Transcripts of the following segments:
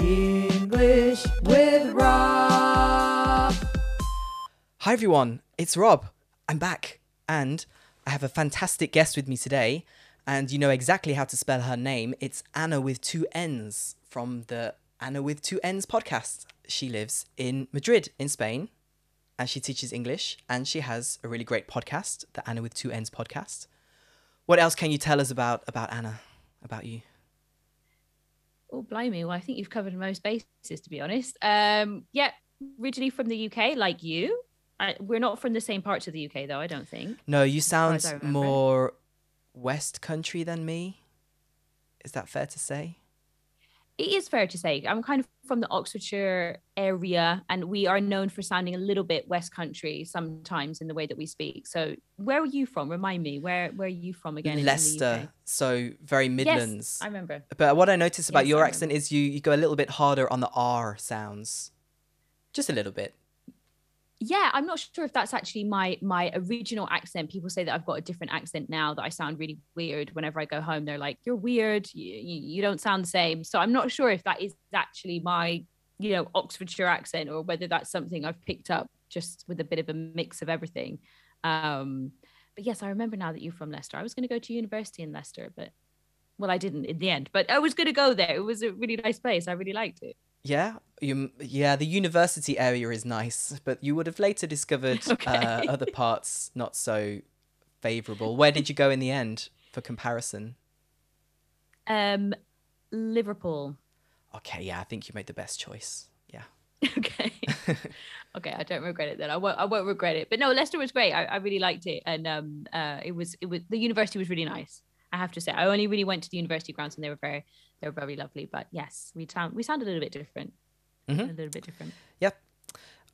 English with Rob. Hi everyone, it's Rob. I'm back and I have a fantastic guest with me today. And you know exactly how to spell her name. It's Anna with two N's from the Anna with two N's podcast. She lives in Madrid, in Spain, and she teaches English. And she has a really great podcast, the Anna with two N's podcast. What else can you tell us about about Anna, about you? Oh, blimey. Well, I think you've covered most bases, to be honest. Um, yeah, originally from the UK, like you. I, we're not from the same parts of the UK, though, I don't think. No, you sound more West Country than me. Is that fair to say? It is fair to say. I'm kind of from the Oxfordshire area, and we are known for sounding a little bit West Country sometimes in the way that we speak. So, where are you from? Remind me, where where are you from again? Leicester, so very Midlands. Yes, I remember. But what I noticed about Yes, your I accent is you, you go a little bit harder on the R sounds. Just a little bit. Yeah i'm not sure if that's actually my my original accent. People say that i've got a different accent now that i sound really weird whenever i go home. They're like you're weird. You, you, don't sound the same. So i'm not sure if that is actually my you know oxfordshire accent or whether that's something i've picked up just with a bit of a mix of everything. Um but yes i remember now that you're from leicester. I was going to go to university in leicester but well i didn't in the end but i was going to go there. It was a really nice place. I really liked it Yeah, you. Yeah, the university area is nice, but you would have later discovered uh, other parts not so favourable. Where did you go in the end, for comparison? um liverpool Okay, yeah, I think you made the best choice. Yeah. okay. okay, I don't regret it then. I won't. I won't regret it. But no, Leicester was great. I, I really liked it, and um, uh, it was it was the university was really nice. I have to say, I only really went to the university grounds, and they were very they were very lovely. But yes, we sound we sound a little bit different. Mhm. A little bit different. Yep.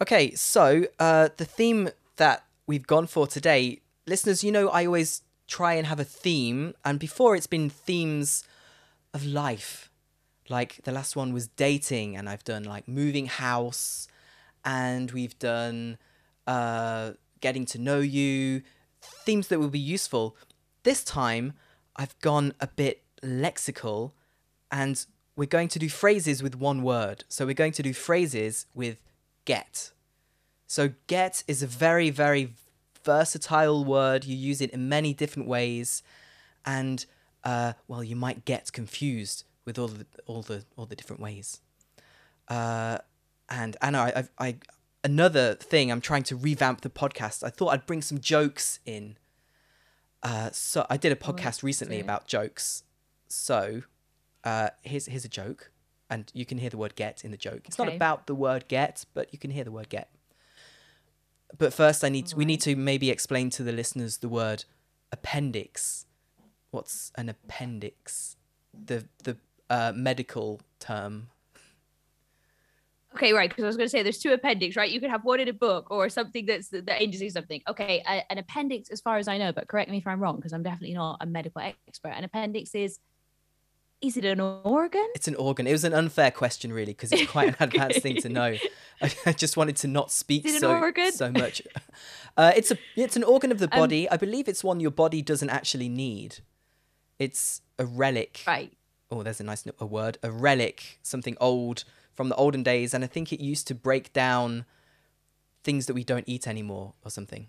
Okay, so uh, the theme that we've gone for today, listeners, you know, I always try and have a theme, and before it's been themes of life. Like the last one was dating, and I've done like moving house, and we've done uh, getting to know you, themes that will be useful. This time, I've gone a bit lexical, and we're going to do phrases with one word. So we're going to do phrases with get. So get is a very, very versatile word. You use it in many different ways, and uh, well, you might get confused with all the all the all the different ways. Uh, and Anna, I, I, I another thing I'm trying to revamp the podcast. I thought I'd bring some jokes in. Uh, so I did a podcast recently about jokes. So uh, here's here's a joke, and you can hear the word "get" in the joke. It's not about the word "get," but you can hear the word "get." But first, I need to, we need to maybe explain to the listeners the word appendix. What's an appendix? The the uh, medical term. Okay, right. Because I was going to say there's two appendix, right? You could have one in a book or something that's that aims to something. Okay, a, an appendix, as far as I know, but correct me if I'm wrong, because I'm definitely not a medical expert. An appendix is, is it an organ? It's an organ. It was an unfair question, really, because it's quite an advanced thing to know. I, I just wanted to not speak Is it an so organ? so much. Uh, it's a it's an organ of the Um, body. I believe it's one your body doesn't actually need. It's a relic. Right. Oh, there's a nice a word. A relic, something old from the olden days, and I think it used to break down things that we don't eat anymore, or something.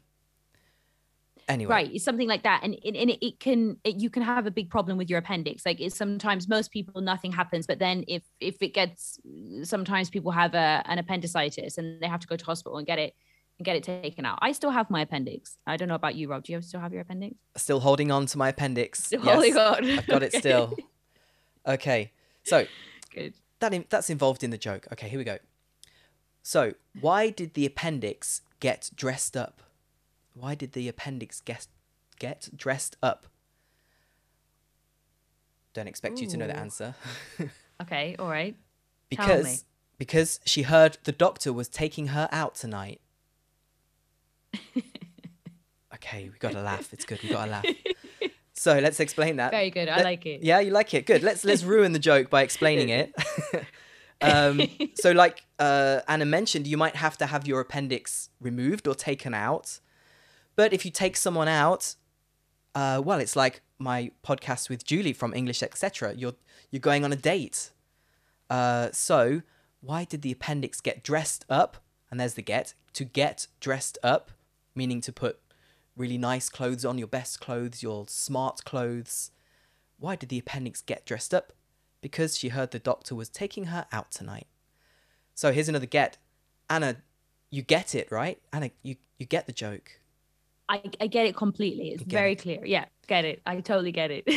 Anyway, right it's something like that and, and, and it, it can it, you can have a big problem with your appendix like it's sometimes most people nothing happens but then if if it gets sometimes people have a, an appendicitis and they have to go to hospital and get it and get it taken out i still have my appendix i don't know about you rob do you still have your appendix still holding on to my appendix. Still Yes, holding on. I've got it still. Okay, so good that in, that's involved in the joke. Okay, here we go. So, why did the appendix get dressed up? Why did the appendix get get dressed up? Don't expect you to know the answer. okay all right because because she heard the doctor was taking her out tonight. okay, we got to laugh. It's good. We got to laugh. So let's explain that. very good i Let- like it Yeah, you like it. Good. Let's let's ruin the joke by explaining it. um, so, like uh, Anna mentioned, you might have to have your appendix removed or taken out. But if you take someone out, uh, well, it's like my podcast with Julie from English Etc. You're you're going on a date, Uh, so, why did the appendix get dressed up? And there's the get. To get dressed up, meaning to put really nice clothes on, your best clothes, your smart clothes. Why did the appendix get dressed up? Because she heard the doctor was taking her out tonight. So here's another get. Anna, you get it, right? Anna, you, you get the joke. I, I get it completely. It's very it. clear. Yeah, get it. I totally get it.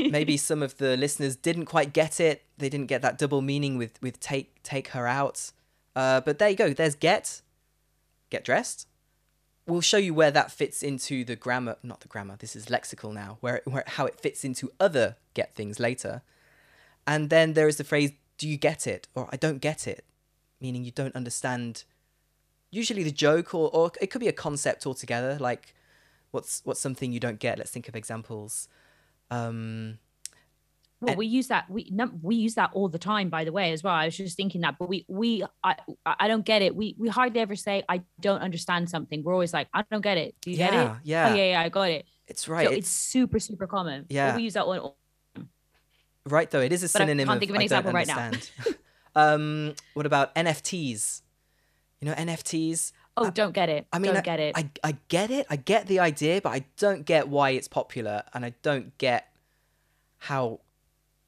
Maybe some of the listeners didn't quite get it. They didn't get that double meaning with, with take take her out. Uh, but there you go. There's get. Get dressed. We'll show you where that fits into the grammar. Not the grammar. This is lexical now. Where, where how it fits into other get things later. And then there is the phrase "Do you get it?" or "I don't get it," meaning you don't understand. Usually the joke, or or it could be a concept altogether. Like, what's what's something you don't get? Let's think of examples. Um, well, And- we use that. We no, we use that all the time. By the way, as well. I was just thinking that, but we we I I don't get it. We we hardly ever say I don't understand something. We're always like I don't get it. Do you get it? Yeah, yeah. Oh, yeah, yeah, I got it. It's right. So it's, it's super super common. But Yeah. we use that one. All the time. Right though. It is a but I synonym can't of think of an I example right now. um, what about NFTs? You know NFTs. Oh, don't get it. I mean, don't I, get it. I I get it. I get the idea, but I don't get why it's popular, and I don't get how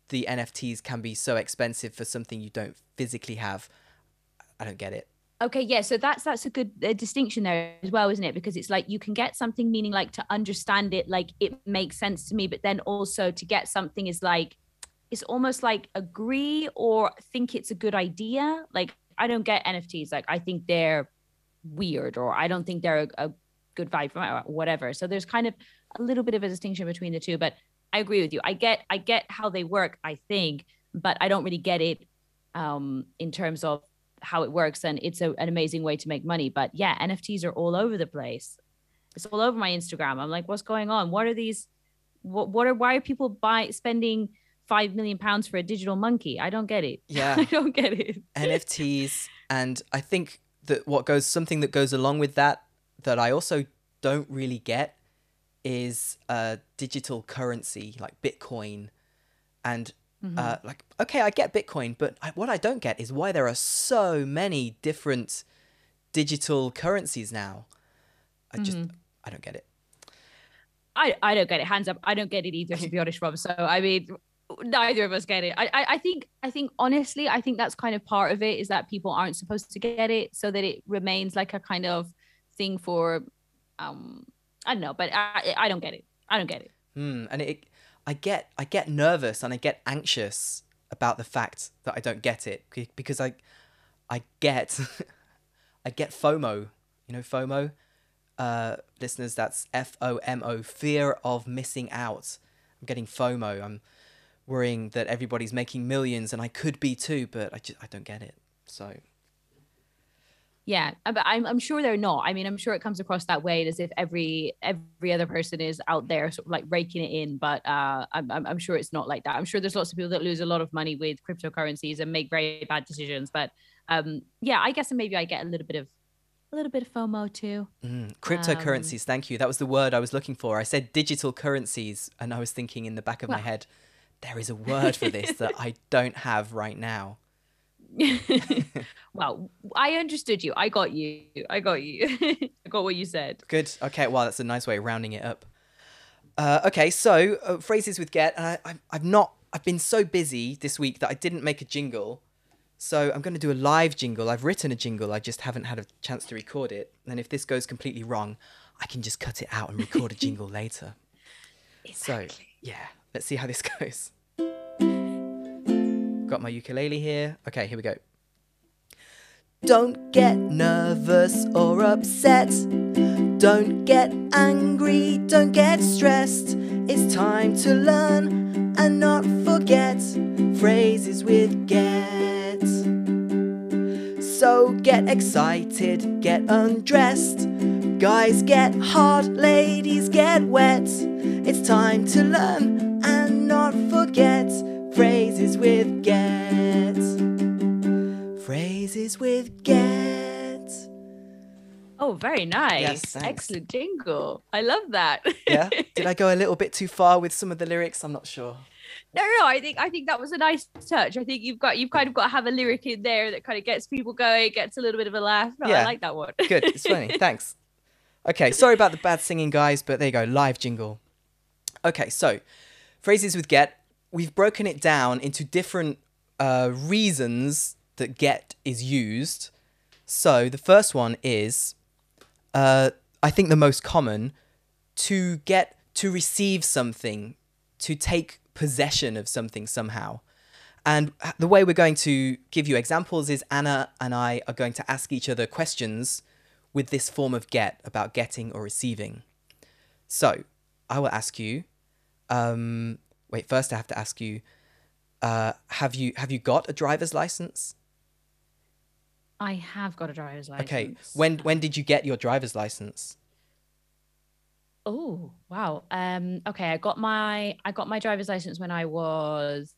the NFTs can be so expensive for something you don't physically have. I don't get it. Okay, yeah, so that's that's a good uh, distinction there as well, isn't it? Because it's like you can get something meaning like to understand it, like it makes sense to me, but then also to get something is like it's almost like agree or think it's a good idea. Like I don't get NFTs, like I think they're weird or I don't think they're a, a good vibe or whatever. So there's kind of a little bit of a distinction between the two, but I agree with you. I get I get how they work, I think, but I don't really get it um in terms of how it works and it's a, an amazing way to make money but yeah nfts are all over the place. It's all over my instagram. I'm like what's going on? What are these what, what are why are people buy spending five million pounds for a digital monkey? I don't get it. Yeah. i don't get it. NFTs, and I think that what goes something that goes along with that that I also don't really get is a digital currency like Bitcoin, and uh, like okay, I get Bitcoin, but I, what I don't get is why there are so many different digital currencies now. I just I don't get it. I, I don't get it. Hands up. I don't get it either, to be honest, Rob. So I mean, neither of us get it. I, I I think I think honestly, I think that's kind of part of it is that people aren't supposed to get it, so that it remains like a kind of thing for, um, I don't know, but I I don't get it. I don't get it. Hmm, and it, I get, I get nervous and I get anxious about the fact that I don't get it because I, I get, I get FOMO. You know FOMO, uh, listeners. That's F O M O, fear of missing out. I'm getting FOMO. I'm worrying that everybody's making millions and I could be too, but I just, I don't get it. So Yeah, uh, but I'm I'm sure they're not. I mean, I'm sure it comes across that way as if every every other person is out there sort of like raking it in. But uh, I'm I'm sure it's not like that. I'm sure there's lots of people that lose a lot of money with cryptocurrencies and make very bad decisions. But um, yeah, I guess maybe I get a little bit of a little bit of FOMO too. Mm, cryptocurrencies, thank you. That was the word I was looking for. I said digital currencies, and I was thinking in the back of my head, there is a word for this that I don't have right now. well, I understood you. I got you. I got you. I got what you said. Good. Okay. Well, that's a nice way of rounding it up. Uh, okay. So uh, phrases with get, and I, I, I've not. I've been so busy this week that I didn't make a jingle. So I'm going to do a live jingle. I've written a jingle. I just haven't had a chance to record it. And if this goes completely wrong, I can just cut it out and record a jingle later. So yeah, let's see how this goes. Got my ukulele here. Okay, here we go. Don't get nervous or upset. Don't get angry, don't get stressed. It's time to learn and not forget phrases with get. So get excited, get undressed. Guys get hot, ladies get wet. It's time to learn and not forget phrases with get. Phrases with get. Oh, very nice. Yes, thanks. Excellent jingle. I love that. Yeah? Did I go a little bit too far with some of the lyrics? I'm not sure. No, no, no. I think I think that was a nice touch. I think you've got you've kind of got to have a lyric in there that kind of gets people going, gets a little bit of a laugh. No, Yeah. I like that one. Good. It's funny. Thanks. Okay. Sorry about the bad singing, guys, but there you go. Live jingle. Okay. So, phrases with get. We've broken it down into different uh, reasons that get is used. So, the first one is, uh, I think the most common, to get to receive something, to take possession of something somehow. And the way we're going to give you examples is Anna and I are going to ask each other questions with this form of get about getting or receiving. So I will ask you. Um, wait, first I have to ask you. Uh, have you have you got a driver's license? I have got a driver's license. Okay. When when did you get your driver's license? Oh wow. Um. Okay. I got my I got my driver's license when I was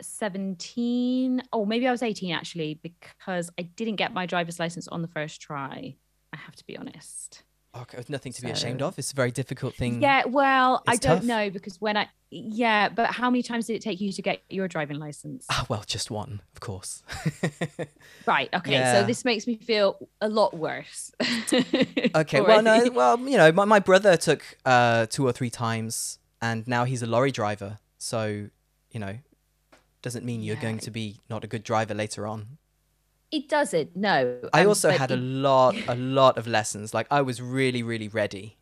seventeen. Oh, maybe I was eighteen actually, because I didn't get my driver's license on the first try. I have to be honest. Okay, nothing to be ashamed of. It's a very difficult thing. Yeah. Well, I It's don't tough. know because when I yeah, but how many times did it take you to get your driving license? Ah, well, just one, of course. Right. Okay. Yeah. So this makes me feel a lot worse. Okay, well, no, well, you know, my, my brother took uh, two or three times, and now he's a lorry driver. So, you know, doesn't mean you're going to be not a good driver later on. It doesn't. No. I um, also had a lot, a lot of lessons. Like I was really, really ready.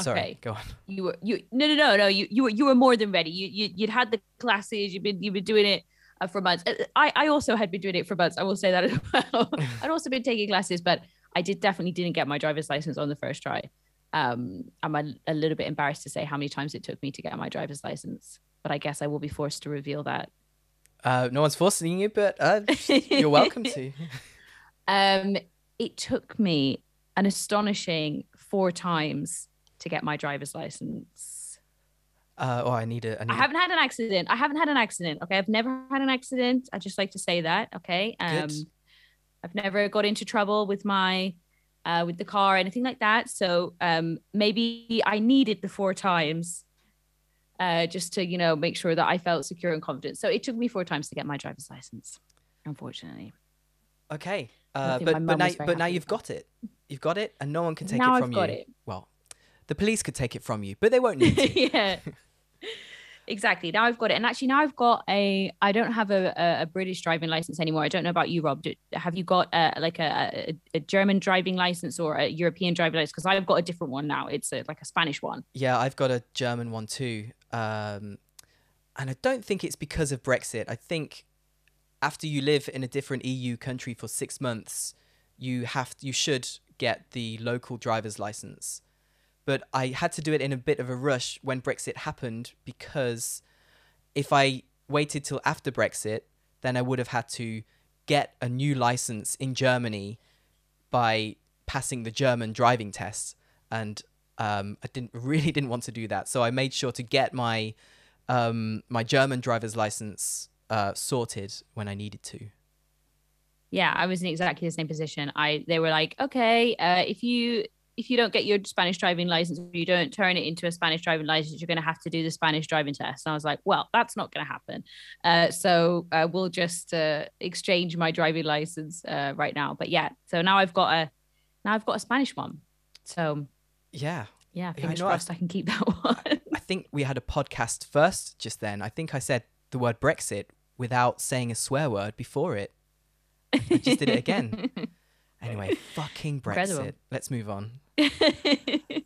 Sorry, Okay. go on. you were you no no no no you you were you were more than ready. You you you'd had the classes. You've been you've been doing it uh, for months. Uh, I I also had been doing it for months. I will say that as well. I'd also been taking classes, but I did definitely didn't get my driver's license on the first try. Um, I'm a, a little bit embarrassed to say how many times it took me to get my driver's license, but I guess I will be forced to reveal that. Uh, no one's forcing you, but uh, you're welcome to. Um, it took me an astonishing four times to get my driver's license. Uh, oh, I need a. I need I haven't had an accident. I haven't had an accident. Okay. I've never had an accident. I just like to say that. Okay. Um Good. I've never got into trouble with my uh with the car or anything like that. So um maybe I needed the four times uh just to, you know, make sure that I felt secure and confident. So it took me four times to get my driver's license, unfortunately. okay, uh, but but now but now you've got it. You've got it, and no one can take Now it I've from got you. it. Well, the police could take it from you, but they won't need to. yeah. Exactly. Now I've got it. And actually now I've got a I don't have a, a, a British driving license anymore. I don't know about you, Rob. Do, have you got a, like a, a, German driving license or a European driving license? Because I've got a different one now. It's a, like a Spanish one. Yeah, I've got a German one too. Um, and I don't think it's because of Brexit. I think after you live in a different EU country for six months, you have you should get the local driver's license. But I had to do it in a bit of a rush when Brexit happened because if I waited till after Brexit, then I would have had to get a new license in Germany by passing the German driving test, and um, I didn't really didn't want to do that. So I made sure to get my um, my German driver's license uh, sorted when I needed to. Yeah, I was in exactly the same position. I they were like, okay, uh, if you if you don't get your Spanish driving license, you don't turn it into a Spanish driving license, you're going to have to do the Spanish driving test. And I was like, well, that's not going to happen. Uh, so uh, we'll just uh, exchange my driving license uh, right now. But yeah, so now I've got a now I've got a Spanish one. So Yeah, yeah, I fingers know, I- crossed I can keep that one. I think we had a podcast first just then. I think I said the word Brexit without saying a swear word before it. I just did it again. Anyway, fucking Brexit. Incredible. Let's move on.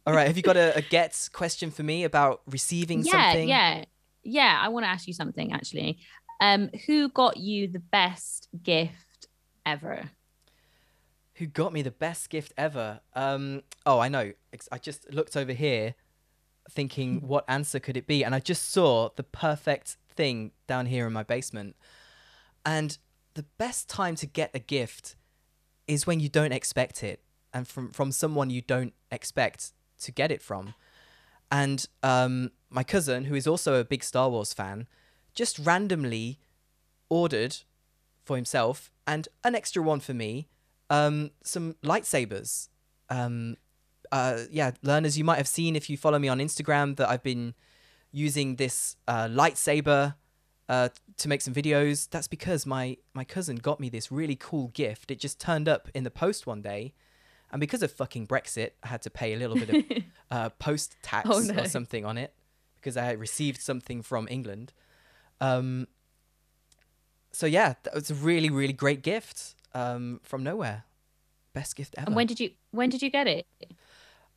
All right, have you got a, a get question for me about receiving yeah, something? yeah, yeah. I want to ask you something actually. Um, who got you the best gift ever? Who got me the best gift ever? Um, oh, I know. I just looked over here, thinking what answer could it be, and I just saw the perfect thing down here in my basement. And the best time to get a gift is when you don't expect it, and from from someone you don't expect to get it from. And um, my cousin, who is also a big Star Wars fan, just randomly ordered for himself and an extra one for me um, some lightsabers. Um, uh, yeah, learners, you might have seen if you follow me on Instagram that I've been using this uh, lightsaber uh, to make some videos. That's because my my cousin got me this really cool gift. It just turned up in the post one day, and because of fucking Brexit, I had to pay a little bit of uh, post tax Oh, no. or something on it because I had received something from England. Um, so yeah, that was a really really great gift um, from nowhere. Best gift ever. And when did you when did you get it?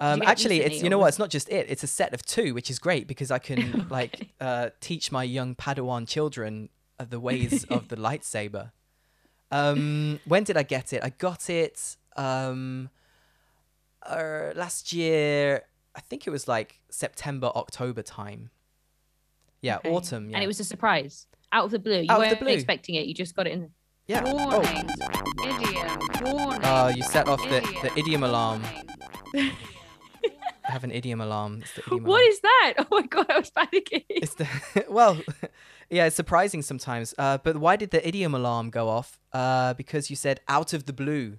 Um, you actually, it's you know what? It's not just it. It's a set of two, which is great because I can like uh, teach my young Padawan children uh, the ways of the lightsaber. Um, when did I get it? I got it um, uh, last year. I think it was like September, October time. Yeah, Okay. autumn. Yeah, And it was a surprise. Out of the blue. You Out of the weren't blue. expecting it. You just got it in yeah. Oh, Warning. Idiom. Warning. uh, you set off the, the Idiom. idiom alarm. I have an idiom alarm. It's the idiom What alarm. is that? Oh my god, I was panicking. It's the well, yeah, it's surprising sometimes. Uh, but why did the idiom alarm go off? Uh, because you said out of the blue.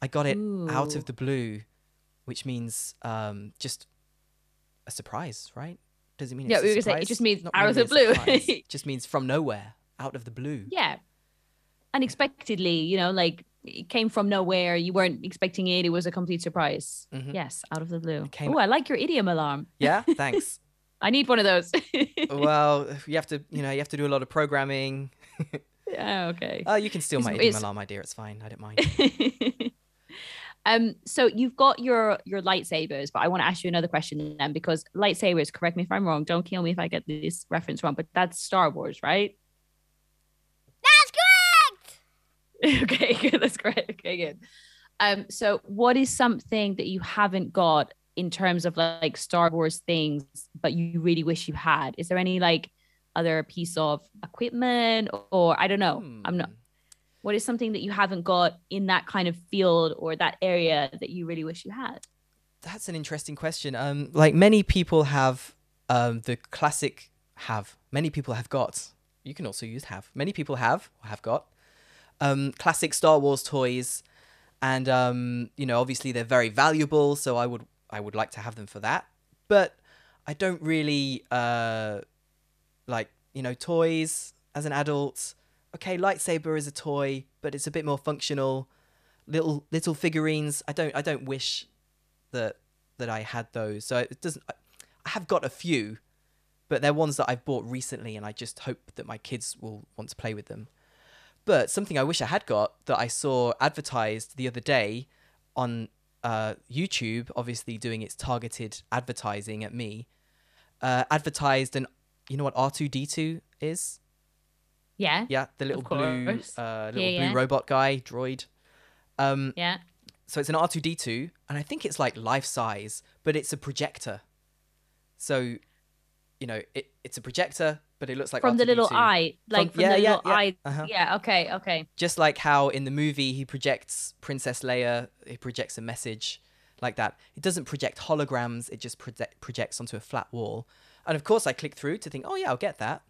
I got it out of the blue, which means um, just a surprise, right? Does it mean Yeah, it's we were gonna say, it just means Not out of the blue. It just means from nowhere, out of the blue. yeah. Unexpectedly, you know, like it came from nowhere. You weren't expecting it. It was a complete surprise. Mhm. Yes, out of the blue. Oh, I like your idiom alarm. Yeah, thanks. I need one of those. well, you have to, you know, you have to do a lot of programming. yeah, okay. Oh, you can steal It's- my idiom it's- alarm idea. It's fine. I don't mind. um so you've got your your lightsabers but i want to ask you another question then because lightsabers correct me if i'm wrong don't kill me if i get this reference wrong but that's star wars right That's correct. okay good that's great okay good um so what is something that you haven't got in terms of like star wars things but you really wish you had is there any like other piece of equipment or i don't know i'm not Hmm. what is something that you haven't got in that kind of field or that area that you really wish you had That's an interesting question. Um, like many people have, um, the classic have. Many people have got. You can also use have. Many people have or have got. Um, classic Star Wars toys, and um, you know, obviously they're very valuable. So I would, I would like to have them for that. But I don't really uh, like, you know, toys as an adult. Okay, lightsaber is a toy, but it's a bit more functional. Little little figurines. I don't I don't wish that that I had those. So it doesn't. I- I have got a few, but they're ones that I've bought recently, and I just hope that my kids will want to play with them. But something I wish I had got that I saw advertised the other day on uh, YouTube, obviously doing its targeted advertising at me, uh, advertised an. You know what R two D two is? yeah Yeah, the little blue, uh, little Yeah, blue yeah. robot guy droid. Um, yeah so it's an R2D2, and I think it's like life size, but it's a projector. So, you know, it, it's a projector, but it looks like from the little R2D2. eye like from, yeah, the yeah, little yeah, eye uh-huh. yeah okay okay Just like how in the movie he projects Princess Leia, he projects a message like that. It doesn't project holograms, it just project, projects onto a flat wall. And of course, I click through to think, oh, yeah, I'll get that.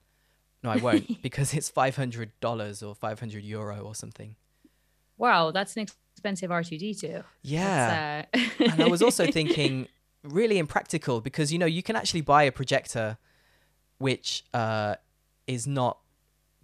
No, I won't, because it's $500 or 500 euro or something. wow that's an expensive r2d2 Yeah. Uh... and I was also thinking really impractical because you know you can actually buy a projector which uh, is not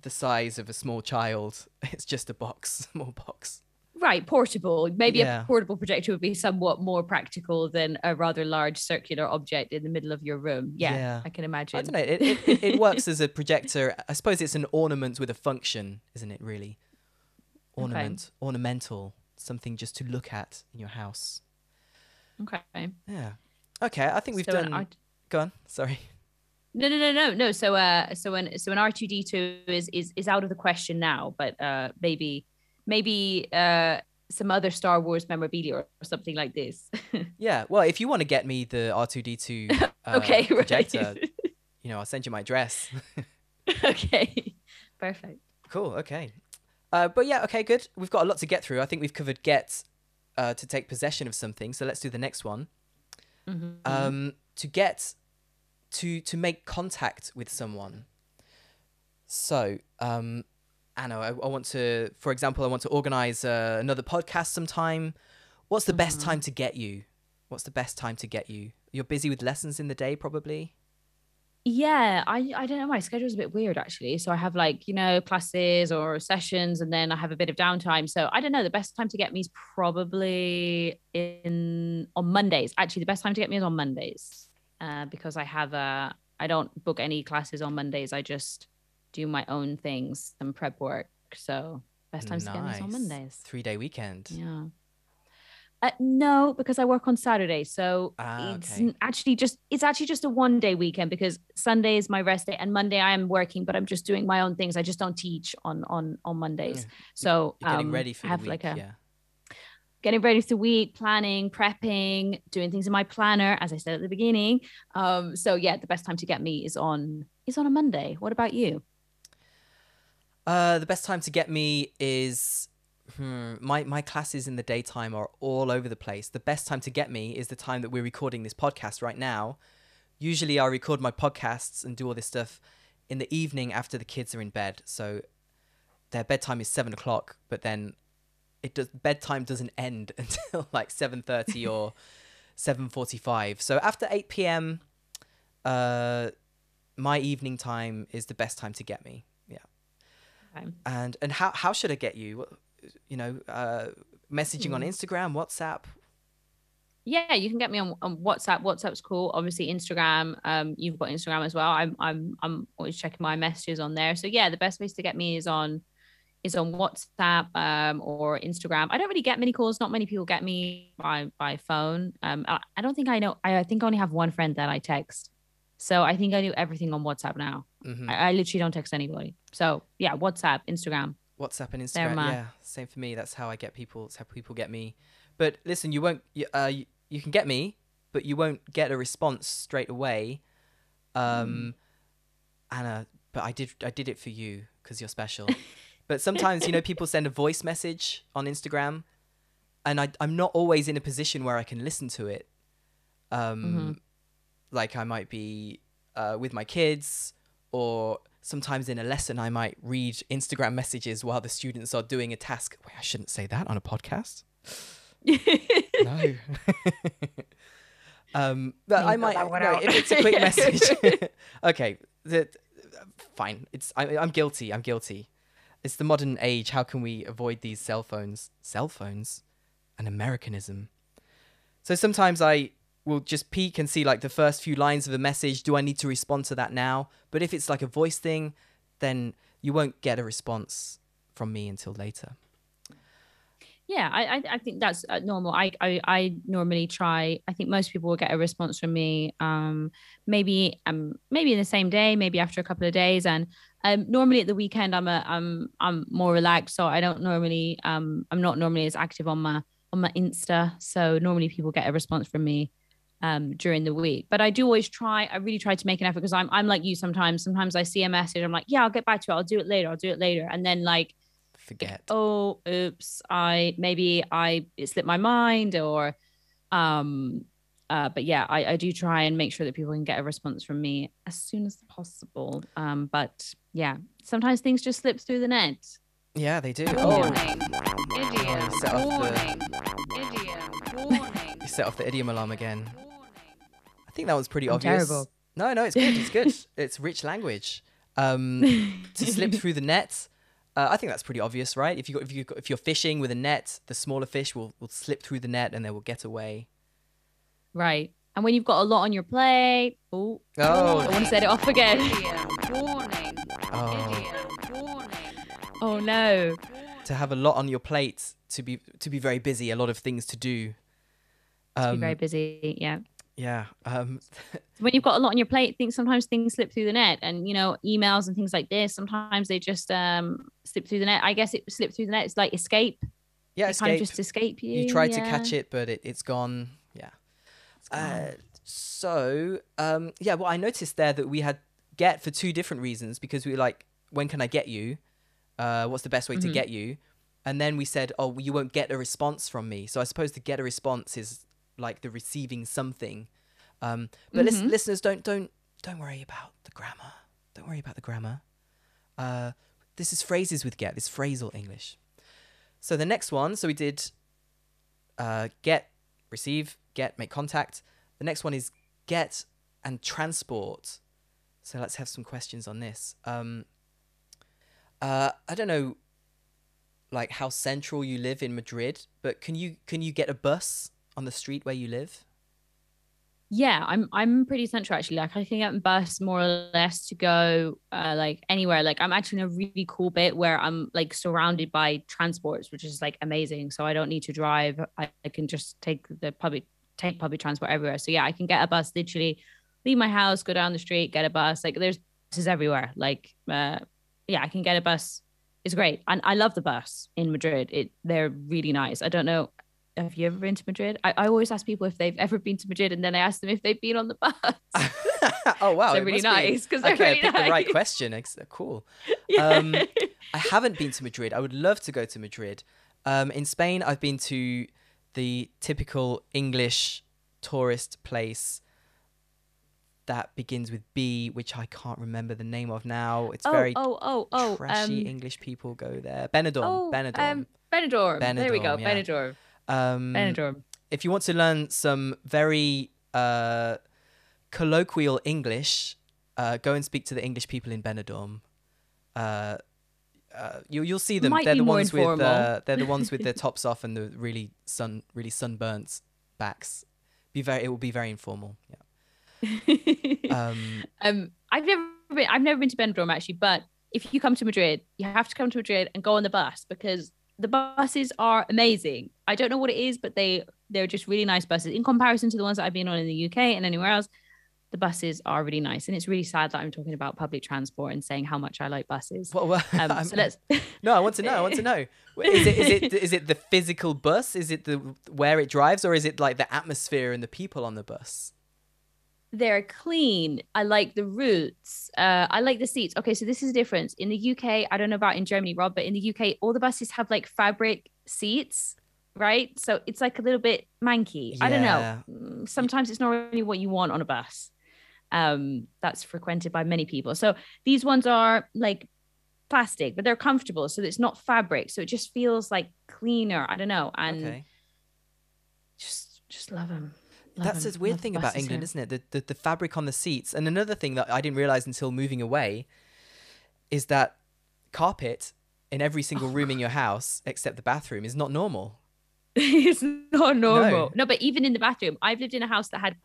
the size of a small child. It's just a box, small box. right portable maybe Yeah. a portable projector would be somewhat more practical than a rather large circular object in the middle of your room yeah, Yeah. i can imagine I don't know. It, it, it- works as a projector. I suppose it's an ornament with a function, isn't it? Really, ornament, ornamental, something just to look at in your house. okay Yeah. Okay, I think we've So done. R- Go on. Sorry. No, no, no, no, no. So, uh, so an so an R two D two is is is out of the question now. But uh, maybe maybe uh some other Star Wars memorabilia or something like this. Yeah. Well, if you want to get me the R two D two okay, projector, right. you know, I'll send you my address. okay, perfect. Cool. Okay. Uh, but yeah. Okay. Good. We've got a lot to get through. I think we've covered get uh, to take possession of something. So let's do the next one. Mhm. Um, to get to to make contact with someone. So, um, Anna, I, I want to, for example, I want to organize uh, another podcast sometime. What's the best time to get you? What's the best time to get you? You're busy with lessons in the day, probably. Yeah, I I don't know. My schedule's a bit weird actually. So I have like, you know, classes or sessions and then I have a bit of downtime. So I don't know. The best time to get me is probably in on Mondays. Actually, the best time to get me is on Mondays. Uh, because I have a I don't book any classes on Mondays. I just do my own things and prep work. So best times to get me is on Mondays. Three day weekend. Yeah. Uh, no, because I work on Saturday, so Ah, it's okay. actually just it's actually just a one day weekend because Sunday is my rest day and Monday I am working, but I'm just doing my own things. I just don't teach on on on Mondays. Yeah. So You're getting um, ready for I have week. like a yeah. Getting ready for the week, planning, prepping, doing things in my planner, as I said at the beginning. Um, so yeah, the best time to get me is on is on a Monday. What about you? Uh, the best time to get me is hmm, my my classes in the daytime are all over the place. The best time to get me is the time that we're recording this podcast right now. Usually, I record my podcasts and do all this stuff in the evening after the kids are in bed. So their bedtime is seven o'clock, but then it does bedtime doesn't end until like seven thirty or seven forty five. So after eight p.m., uh, my evening time is the best time to get me. Yeah. Okay. And and how how should I get you? You know, uh, messaging on Hmm. Instagram, WhatsApp. Yeah, you can get me on, on WhatsApp. WhatsApp's cool. Obviously, Instagram. Um, you've got Instagram as well. I'm I'm I'm always checking my messages on there. So yeah, the best place to get me is on is on WhatsApp um or Instagram. I don't really get many calls. Not many people get me by by phone. Um, I, I don't think I know. I, I think I only have one friend that I text. So I think I do everything on WhatsApp now. hmm I, I literally don't text anybody. So yeah, WhatsApp, Instagram. WhatsApp and Instagram. my- Yeah, same for me. That's how I get people. It's how people get me. But listen, you won't. You, uh, you, you can get me, but you won't get a response straight away. Um, Anna, but I did. I did it for you because you're special. but sometimes, you know, people send a voice message on Instagram, and I, I'm not always in a position where I can listen to it. Um, like I might be uh, with my kids, or sometimes in a lesson I might read Instagram messages while the students are doing a task. Wait, I shouldn't say that on a podcast. No. um, but You I might. no, if it's a quick message. okay, the, fine. It's I, I'm guilty. I'm guilty. It's the modern age. How can we avoid these cell phones? Cell phones, an Americanism. So sometimes I will just peek and see like the first few lines of a message. Do I need to respond to that now? But if it's like a voice thing, then you won't get a response from me until later. Yeah, I I, think that's uh, normal. I, I I normally try. I think most people will get a response from me. Um, maybe um maybe in the same day, maybe after a couple of days, and um normally at the weekend I'm a I'm I'm more relaxed, so I don't normally um I'm not normally as active on my on my Insta. So normally people get a response from me um during the week. But I do always try. I really try to make an effort because I'm I'm like you sometimes. Sometimes I see a message, I'm like, yeah, I'll get back to it. I'll do it later. I'll do it later, and then like Forget. oh oops i maybe i it slipped my mind or um uh but yeah I, I do try and make sure that people can get a response from me as soon as possible um but yeah sometimes things just slip through the net Yeah, they do. Warning. Oh, Idiom. set off the- Warning. Idiom. Warning. set off the idiom alarm again. I think that was pretty I'm obvious. terrible. No, no, it's good. It's good. it's rich language. Um, to slip through the net, uh, I think that's pretty obvious, right? If you if you if you're fishing with a net, the smaller fish will, will slip through the net and they will get away. right and when you've got a lot on your plate oh Oh. i want to set it off again Warning. Oh, oh no to have a lot on your plate, to be to be very busy, a lot of things to do. to be Um, very busy yeah yeah. Um, when you've got a lot on your plate, things sometimes things slip through the net, and you know emails and things like this. Sometimes they just um slip through the net. I guess it slipped through the net. It's like escape. yeah, It kind of escape. just escape you. you tried to catch it, but it, it's gone. Yeah. It's gone. Uh, so um, yeah, well, I noticed there that we had get for two different reasons because we were like, when can I get you? Uh, what's the best way to Mhm. get you? And then we said, oh, you won't get a response from me. So I suppose to get a response is like the receiving something. Um, but lis- Mhm. listeners, don't don't don't worry about the grammar. Don't worry about the grammar. Uh, this is phrases with get. This phrasal English. So the next one, so we did uh, get, receive, get, make contact. The next one is get and transport. So let's have some questions on this. Um, uh, I don't know, like how central you live in Madrid, but can you can you get a bus on the street where you live? Yeah, I'm I'm pretty central actually. Like I can get a bus more or less to go uh, like anywhere. Like I'm actually in a really cool bit where I'm like surrounded by transports, which is like amazing. So I don't need to drive. I, I can just take the public take public transport everywhere. So yeah, I can get a bus literally leave my house, go down the street, get a bus. Like there's buses everywhere. Like uh yeah, I can get a bus. It's great. And I love the bus in Madrid. It they're really nice. I don't know have you ever been to Madrid? I, I always ask people if they've ever been to Madrid, and then I ask them if they've been on the bus. oh wow, they're really be- nice because they're okay, I really picked nice. the right question. Ex- Cool. Yeah. Um, I haven't been to Madrid. I would love to go to Madrid. Um, in Spain, I've been to the typical English tourist place that begins with B, which I can't remember the name of now. It's oh, very oh, oh, oh, trashy um, English people go there. Benidorm. oh, Benidorm. Um, Benidorm. There we go. Benidorm, yeah. Benidorm. Um, Benidorm. if you want to learn some very uh, colloquial English, uh, go and speak to the English people in Benidorm. Uh, uh, you, you'll see them. Might they're the ones with informal. uh, they're the ones with their tops off and the really sun really sunburnt backs. Be very. It will be very informal. Yeah. Um, um, I've never been. I've never been to Benidorm actually, but if you come to Madrid, you have to come to Madrid and go on the bus because the buses are amazing. I don't know what it is, but they they're just really nice buses in comparison to the ones that I've been on in the UK and anywhere else. The buses are really nice, and it's really sad that I'm talking about public transport and saying how much I like buses. what, what, Um, so let's. no, I want to know. I want to know. Is it is it is it the physical bus? Is it the where it drives, or is it like the atmosphere and the people on the bus? They're clean. I like the routes. Uh, I like the seats. Okay, so this is a difference. In the UK, I don't know about in Germany, Rob, but in the UK, all the buses have like fabric seats, right? So it's like a little bit manky. I don't know. Mm, Sometimes it's not really what you want on a bus. Um, that's frequented by many people. So these ones are like plastic, but they're comfortable. So it's not fabric. So it just feels like cleaner. I don't know. And okay. just just love them. That's the weird thing about England, isn't it? The, the the fabric on the seats. And another thing that I didn't realize until moving away is that carpet in every single room in your house except the bathroom is not normal. it's not normal. No. but even in the bathroom, I've lived in a house that had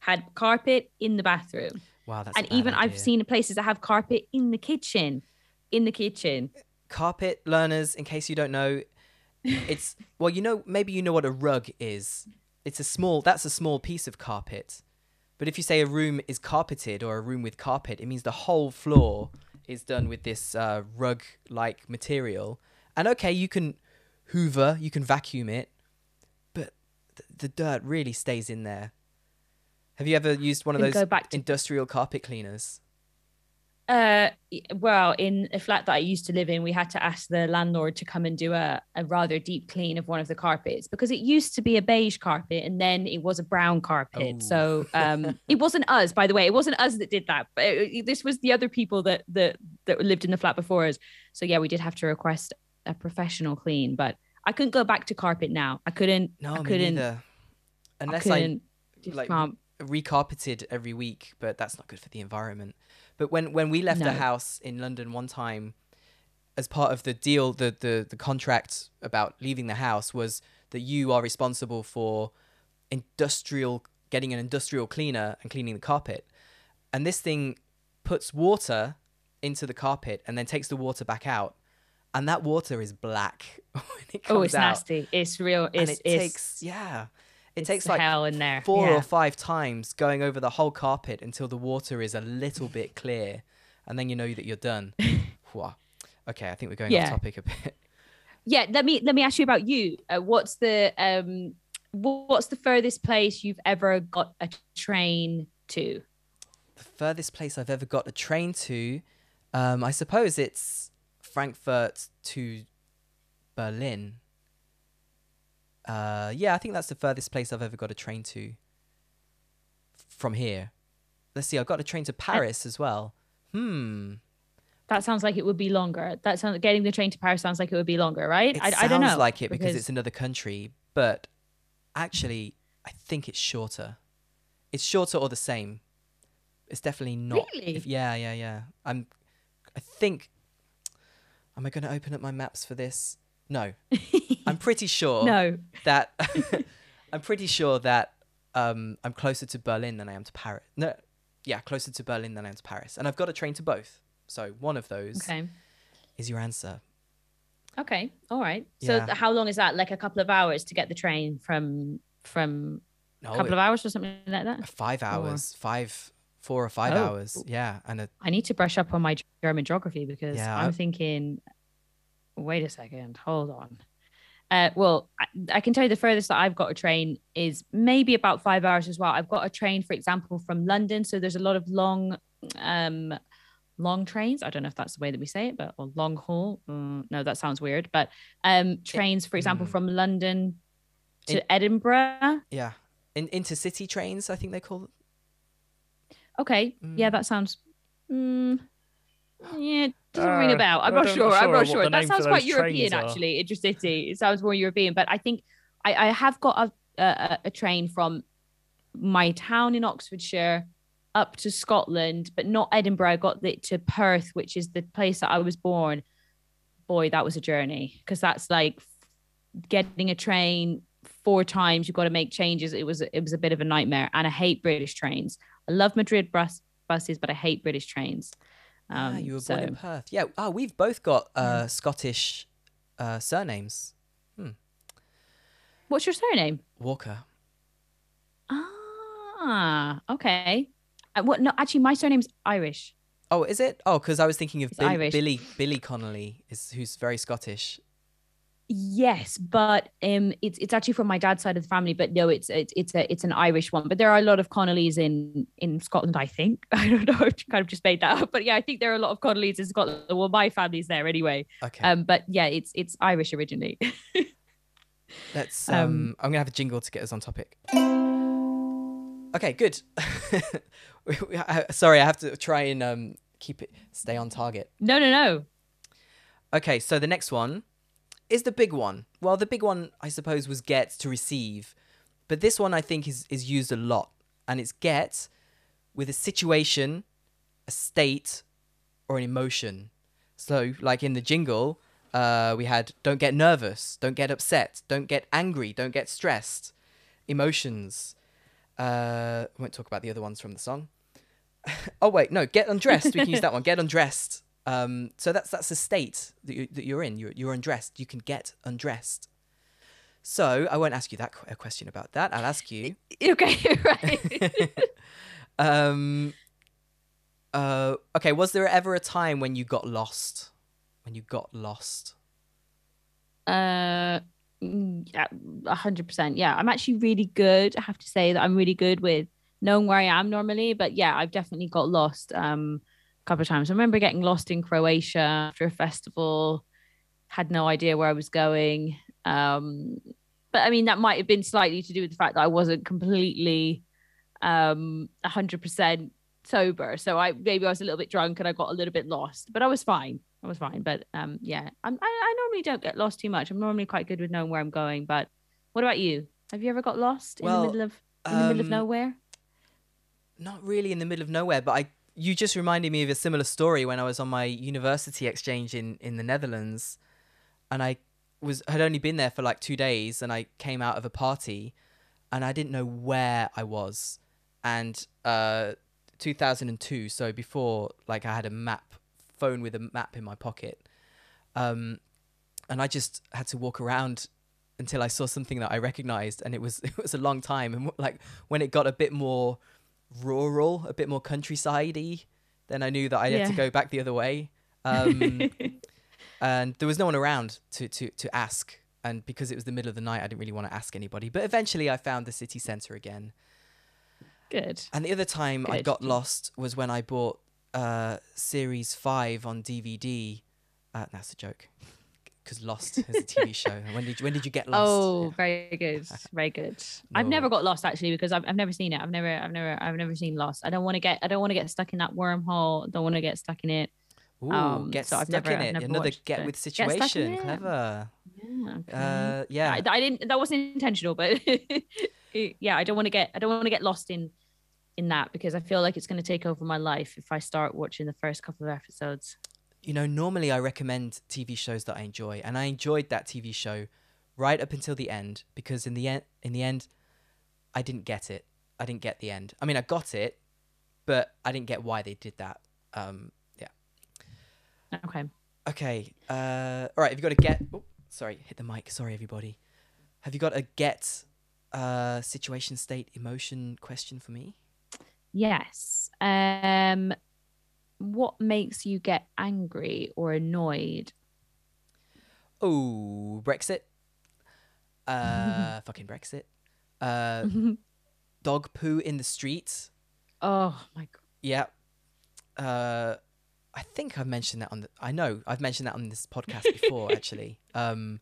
had carpet in the bathroom, Wow, that's and even I've seen places that have carpet in the kitchen, in the kitchen. carpet learners. In case you don't know, it's well, you know, maybe you know what a rug is. It's a small. That's a small piece of carpet. But if you say a room is carpeted or a room with carpet, it means the whole floor is done with this uh, rug-like material. And okay, you can hoover, you can vacuum it, but th- the dirt really stays in there. Have you ever used one of those go back to- industrial carpet cleaners? Uh, well, in a flat that I used to live in, we had to ask the landlord to come and do a, a rather deep clean of one of the carpets because it used to be a beige carpet and then it was a brown carpet. Oh. So um, it wasn't us, by the way. It wasn't us that did that, but it- it- this was the other people that that that lived in the flat before us. So yeah, we did have to request a professional clean, but I couldn't go back to carpet now. I couldn't. No, I couldn't. neither. I Unless I couldn't. just like, can't. recarpeted every week, but that's not good for the environment. But when when we left a No. house in London one time, as part of the deal, the the the contract about leaving the house was that you are responsible for industrial getting an industrial cleaner and cleaning the carpet, and this thing puts water into the carpet and then takes the water back out, and that water is black when it oh, comes Oh, it's out. nasty. It's real. And it it's, takes yeah, it it's takes like hell in there. four yeah. or five times going over the whole carpet until the water is a little bit clear, and then you know that you're done. Okay, I think we're going Yeah. off topic a bit. yeah let me let me ask you about you uh, what's the um what's the furthest place you've ever got a train to The furthest place I've ever got a train to, um, I suppose it's Frankfurt to Berlin. Uh, yeah, I think that's the furthest place I've ever got a train to from here. Let's see, I've got a train to Paris as well. Hmm. that sounds like it would be longer that sounds getting the train to paris sounds like it would be longer right It I, sounds I don't know like it because, it's another country, but actually, I think it's shorter. It's shorter or the same. It's definitely not. Really? If, yeah, yeah, yeah. I'm. I think. Am I going to open up my maps for this? No. I'm pretty sure no. that. I'm pretty sure that um, I'm closer to Berlin than I am to Paris. No, yeah, closer to Berlin than I am to Paris, and I've got a train to both. So one of those Okay. is your answer. Okay. All right. So Yeah. th- how long is that? Like a couple of hours to get the train from from No, a couple it- of hours or something like that? five hours, five, four or five Oh. hours. Yeah, and a, I need to brush up on my German geography because Yeah, I'm I- thinking. Wait a second. Hold on. Uh, well, I, I can tell you the furthest that I've got a train is maybe about five hours as well. I've got a train, for example, from London. So there's a lot of long, um, long trains. I don't know if that's the way that we say it, but or long haul. Mm, no, that sounds weird. But um, trains, for example, mm. from London to It- Edinburgh. yeah, in intercity trains. I think they call. Them. Okay, yeah, Mm. that sounds. Mm, yeah, doesn't ring Uh, a bell. I'm not sure. I'm not sure. That sounds quite European, actually. Intercity. It sounds more European, but I think I, I have got a, a a train from my town in Oxfordshire up to Scotland, but not Edinburgh. I got it to Perth, which is the place that I was born. Boy, that was a journey because that's like getting a train four times. You've got to make changes. It was it was a bit of a nightmare, and I hate British trains. I love Madrid bus buses, but I hate British trains. Ah, Um, you were so, born in Perth. Yeah. Oh, we've both got uh, Scottish uh, surnames. what's your surname? Walker. Ah, okay. Uh, what? No, actually, my surname's Irish. Oh, is it? Oh, because I was thinking of Bill- Billy Billy Connolly, is who's very Scottish. Yes, but um, it's it's actually from my dad's side of the family. But no, it's it's it's a it's an Irish one. But there are a lot of Connollys in in Scotland. I think I don't know. I've kind of just made that up. But yeah, I think there are a lot of Connollys in Scotland. Well, my family's there anyway. Okay. Um, but yeah, it's it's Irish originally. Let's. um, Um, I'm gonna have a jingle to get us on topic. Okay, good. We- we- I- Sorry, I have to try and um, keep it stay on target. no, no, no. Okay, so the next one is the big one. Well, the big one, I suppose, was get to receive, but this one I think is is used a lot, and it's get with a situation, a state, or an emotion. So, like in the jingle, uh, we had don't get nervous, don't get upset, don't get angry, don't get stressed, emotions. Uh, I won't talk about the other ones from the song. oh wait, no, get undressed. We can use that one. Get undressed. Um, so that's that's a state that, you, that you're in. You're, you're undressed. You can get undressed. So I won't ask you that qu- a question about that. I'll ask you. Okay, right. um, uh, okay. Was there ever a time when you got lost? When you got lost? Uh, yeah, hundred percent. Yeah, I'm actually really good. I have to say that I'm really good with knowing where I am normally. But yeah, I've definitely got lost um couple of times. I remember getting lost in Croatia after a festival. Had no idea where I was going. Um, but I mean that might have been slightly to do with the fact that I wasn't completely um hundred percent sober. So I maybe I was a little bit drunk and I got a little bit lost, but I was fine. I was fine. But um, yeah, I'm, I I normally don't get lost too much. I'm normally quite good with knowing where I'm going. But what about you? Have you ever got lost in the middle of in the middle of um, nowhere? not really in the middle of nowhere, but I you just reminded me of a similar story when I was on my university exchange in in the Netherlands, and I was had only been there for like two days, and I came out of a party, and I didn't know where I was, and uh, 2002, so before like I had a map phone with a map in my pocket, um, and I just had to walk around until I saw something that I recognized, and it was it was a long time, and like when it got a bit more rural, a bit more countrysidey, then I knew that I had to go back the other way. Um, and there was no one around to, to, to ask. And because it was the middle of the night, I didn't really want to ask anybody. But eventually I found the city centre again. Good. And the other time I got lost was when I bought uh, Series 5 on DVD. Uh, that's a joke. Because Lost is a TV show. When did you, when did you get lost? Oh, Yeah. very good, very good. I've never got lost actually because I've, I've never seen it. I've never, I've never, I've never seen Lost. I don't want to get, I don't want to get stuck in that wormhole. Don't want to get stuck in it. Ooh, um, get so stuck never- in it. Another get it. with Get situation. it. Clever. Yeah. Okay. Uh, yeah. I, I didn't. That wasn't intentional, but yeah, I don't want to get. I don't want to get lost in in that because I feel like it's going to take over my life if I start watching the first couple of episodes. You know, normally I recommend TV shows that I enjoy, and I enjoyed that TV show right up until the end because in the end, in the end, I didn't get it. I didn't get the end. I mean, I got it, but I didn't get why they did that. Um, yeah. Okay. Okay. Uh, all right. Have you got a get? Oh, sorry, hit the mic. Sorry, everybody. Have you got a get? Uh, situation, state, emotion question for me? Yes. Um, what makes you get angry or annoyed? Oh, Brexit. Uh, fucking Brexit. Uh, dog poo in the streets. oh my god. Yeah. Uh, I think I've mentioned that on the. I know I've mentioned that on this podcast before. actually, um,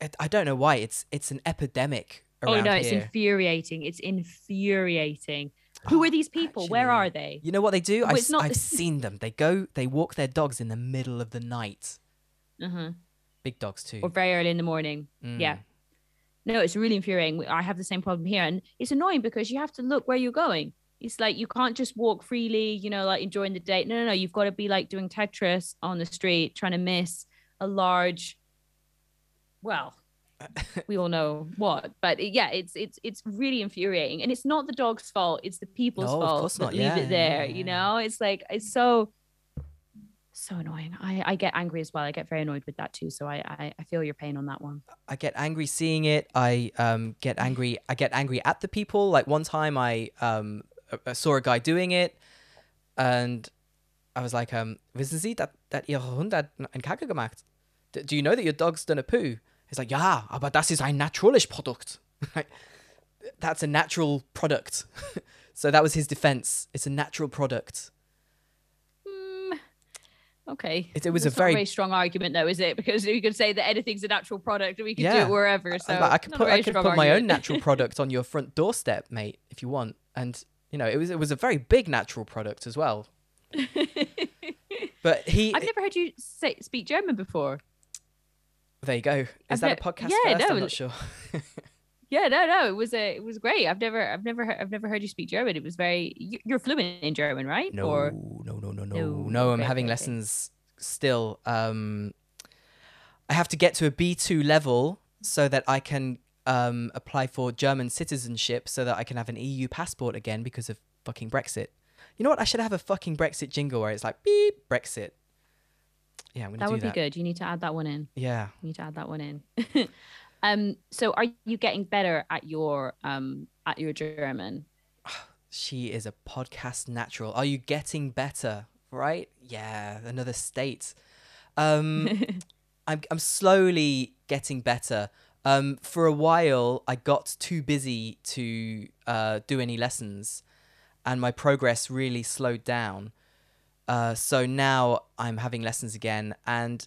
it, I don't know why it's it's an epidemic Around Oh no, it's here. infuriating. It's infuriating. Who are these people? Where are they? You know what they do? Oh, I've, not I've seen them. They go. They walk their dogs in the middle of the night. Uh-huh. Big dogs too. Or very early in the morning. Yeah. Mm. No, it's really infuriating. I have the same problem here. And it's annoying because you have to look where you're going. It's like you can't just walk freely, you know, like enjoying the day. No, no, no. You've got to be like doing Tetris on the street, trying to miss a large, well, we all know what. But it- yeah, it's it's it's really infuriating. And it's not the dog's fault. It's the people's No, of fault course that not. leave Yeah, it there. yeah, You know, it's like it's so so annoying. I, I get angry as well. I get very annoyed with that too. So I, I, I feel your pain on that one. I get angry seeing it. I um get angry. I get angry at the people. Like one time, I um uh, saw a guy doing it, and I was like, um, wissen Sie, that that Ihr Hund hat ein Kacke gemacht? D- Do you know that your dog's done a poo? He's like, yeah, aber das ist ein naturales Produkt. Like, That's a natural product. so that was his defense. It's a natural product. Mm, okay. It- it was a That's not very- very strong argument, though, is it? Because you could say that anything's a natural product and we can do it wherever. So I, I could put I could put my own natural product on your front doorstep, mate, if you want. And you know, it was it was a very big natural product as well. But he I've never heard you say, speak German before. There you go. Is I've that a podcast yeah, first? no, I'm not sure. Yeah, no, no, it was a, it was great. I've never, I've never, heard, I've never heard you speak German. It was very. you- You're fluent in German, right? No, Or no, no, no, no, No, no. I'm having lessons still. Um, I have to get to a B2 level so that I can um, apply for German citizenship so that I can have an EU passport again because of fucking Brexit. You know what? I should have a fucking Brexit jingle where it's like beep Brexit. Yeah, I'm gonna that do would that. be good. You need to add that one in. Yeah. You need to add that one in. um. So, are you getting better at your um at your German? She is a podcast natural. Are you getting better? Right? Yeah, another state. Um, I'm I'm slowly getting better. Um, for a while, I got too busy to uh, do any lessons, and my progress really slowed down. Uh, so now I'm having lessons again, and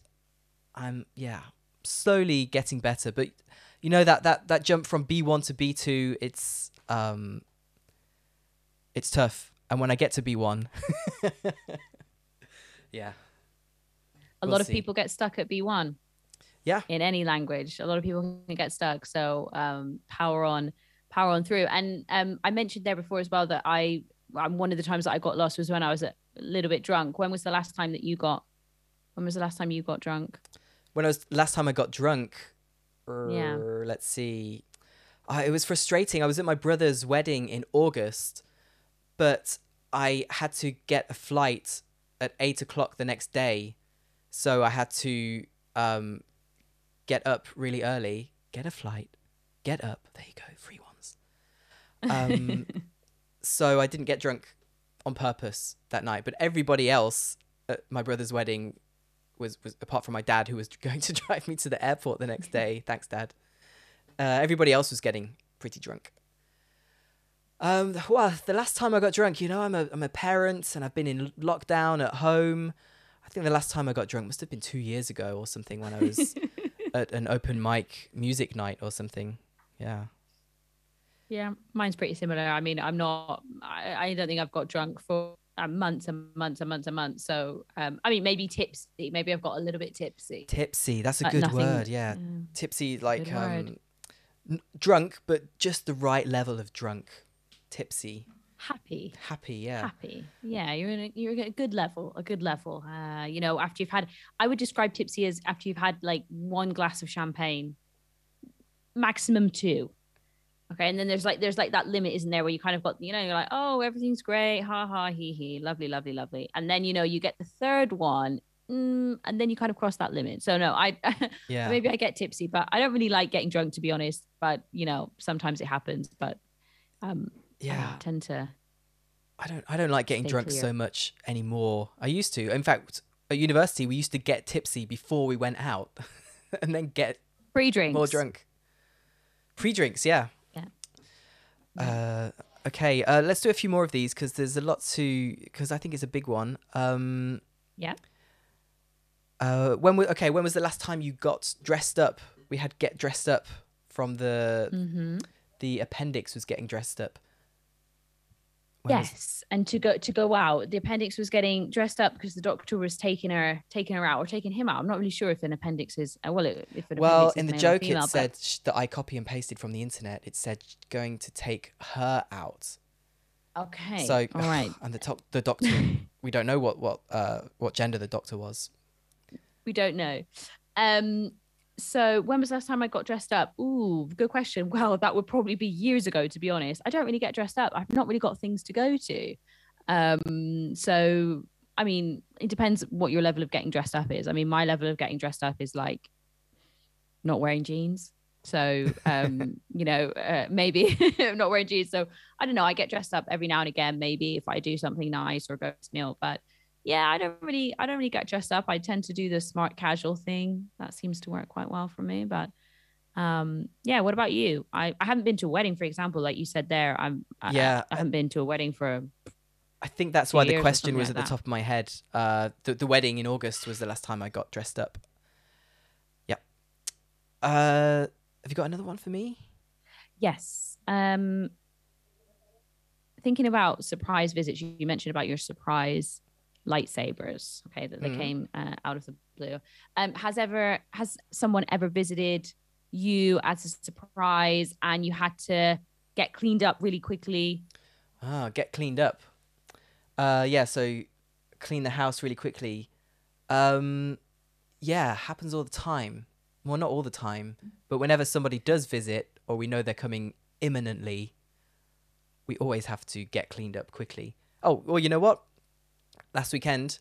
I'm yeah slowly getting better. But you know that that that jump from B one to B two, it's um, it's tough. And when I get to B one, yeah, A We'll lot of people get stuck at B one. Yeah. In any language, a lot of people can get stuck. So um, power on, power on through. And um, I mentioned there before as well that I, um, one of the times that I got lost was when I was a little bit drunk. When was the last time that you got? When was the last time you got drunk? when I was last time I got drunk, Yeah. er, let's see, uh, it was frustrating. I was at my brother's wedding in August, but I had to get a flight at eight o'clock the next day, so I had to um, get up really early, get a flight, get up. There you go, free ones. Um, so I didn't get drunk on purpose that night, but everybody else at my brother's wedding was was apart from my dad who was going to drive me to the airport the next day. Thanks, dad. Uh, everybody else was getting pretty drunk. Um, well, the last time I got drunk, you know, I'm a I'm a parent and I've been in lockdown at home. I think the last time I got drunk must have been two years ago or something when I was at an open mic music night or something. Yeah. Yeah, mine's pretty similar. I mean, I'm not. I, I don't think I've got drunk for uh, months and months and months and months. So, um, I mean, maybe tipsy. Maybe I've got a little bit tipsy. Tipsy. That's a Uh, good nothing- word. Yeah. yeah. Tipsy, like um, n- drunk, but just the right level of drunk. Tipsy. happy. Happy, yeah. happy yeah you're in a, you're at a good level a good level uh you know after you've had i would describe tipsy as after you've had like one glass of champagne maximum two okay and then there's like there's like that limit isn't there where you kind of got you know you're like oh everything's great ha ha he he lovely lovely lovely and then you know you get the third one mm, and then you kind of cross that limit so no i Yeah. maybe i get tipsy but i don't really like getting drunk to be honest but you know sometimes it happens but um I Yeah. tend to I don't I don't like getting drunk clear. so much anymore. I used to. In fact, at university we used to get tipsy before we went out and then get pre-drinks more drunk. Pre-drinks, yeah. Yeah. Uh okay, uh let's do a few more of these cuz there's a lot to cuz I think it's a big one. Um yeah uh when was okay, when was the last time you got dressed up? We had get dressed up from the mm-hmm. the appendix was getting dressed up. Yes, and to go to go out, the appendix was getting dressed up because the doctor was taking her taking her out or taking him out. I'm not really sure if an appendix is uh, well, it- if an Well, in the joke, female, it but- said that I copy and pasted from the internet. It said going to take her out. okay, So, all right, and the top, the doctor, we don't know what what uh what gender the doctor was. we don't know. Um, so when was the last time I got dressed up? Ooh, good question. Well, that would probably be years ago, to be honest. I don't really get dressed up. I've not really got things to go to. Um, so I mean, it depends what your level of getting dressed up is. I mean, my level of getting dressed up is like not wearing jeans. So, um, you know, uh, maybe not wearing jeans. So I don't know. I get dressed up every now and again, maybe if I do something nice or go to meal. But yeah, I don't really, I don't really get dressed up. I tend to do the smart casual thing. That seems to work quite well for me. But um, yeah. What about you? I, I haven't been to a wedding, for example, like you said there. I'm I- Yeah, I, haven't been to a wedding for I think that's why the question was like at the top of my head. Uh, the the wedding in August was the last time I got dressed up. Yeah. Uh, have you got another one for me? Yes. Um thinking about surprise visits, you mentioned about your surprise lightsabers, okay, that they Mhm. came uh, out of the blue. Um has ever has someone ever visited you as a surprise and you had to get cleaned up really quickly? Ah, get cleaned up. Uh, yeah. So clean the house really quickly. Um, yeah, happens all the time. Well, not all the time, but whenever somebody does visit or we know they're coming imminently, we always have to get cleaned up quickly. Oh, well, you know what? Last weekend,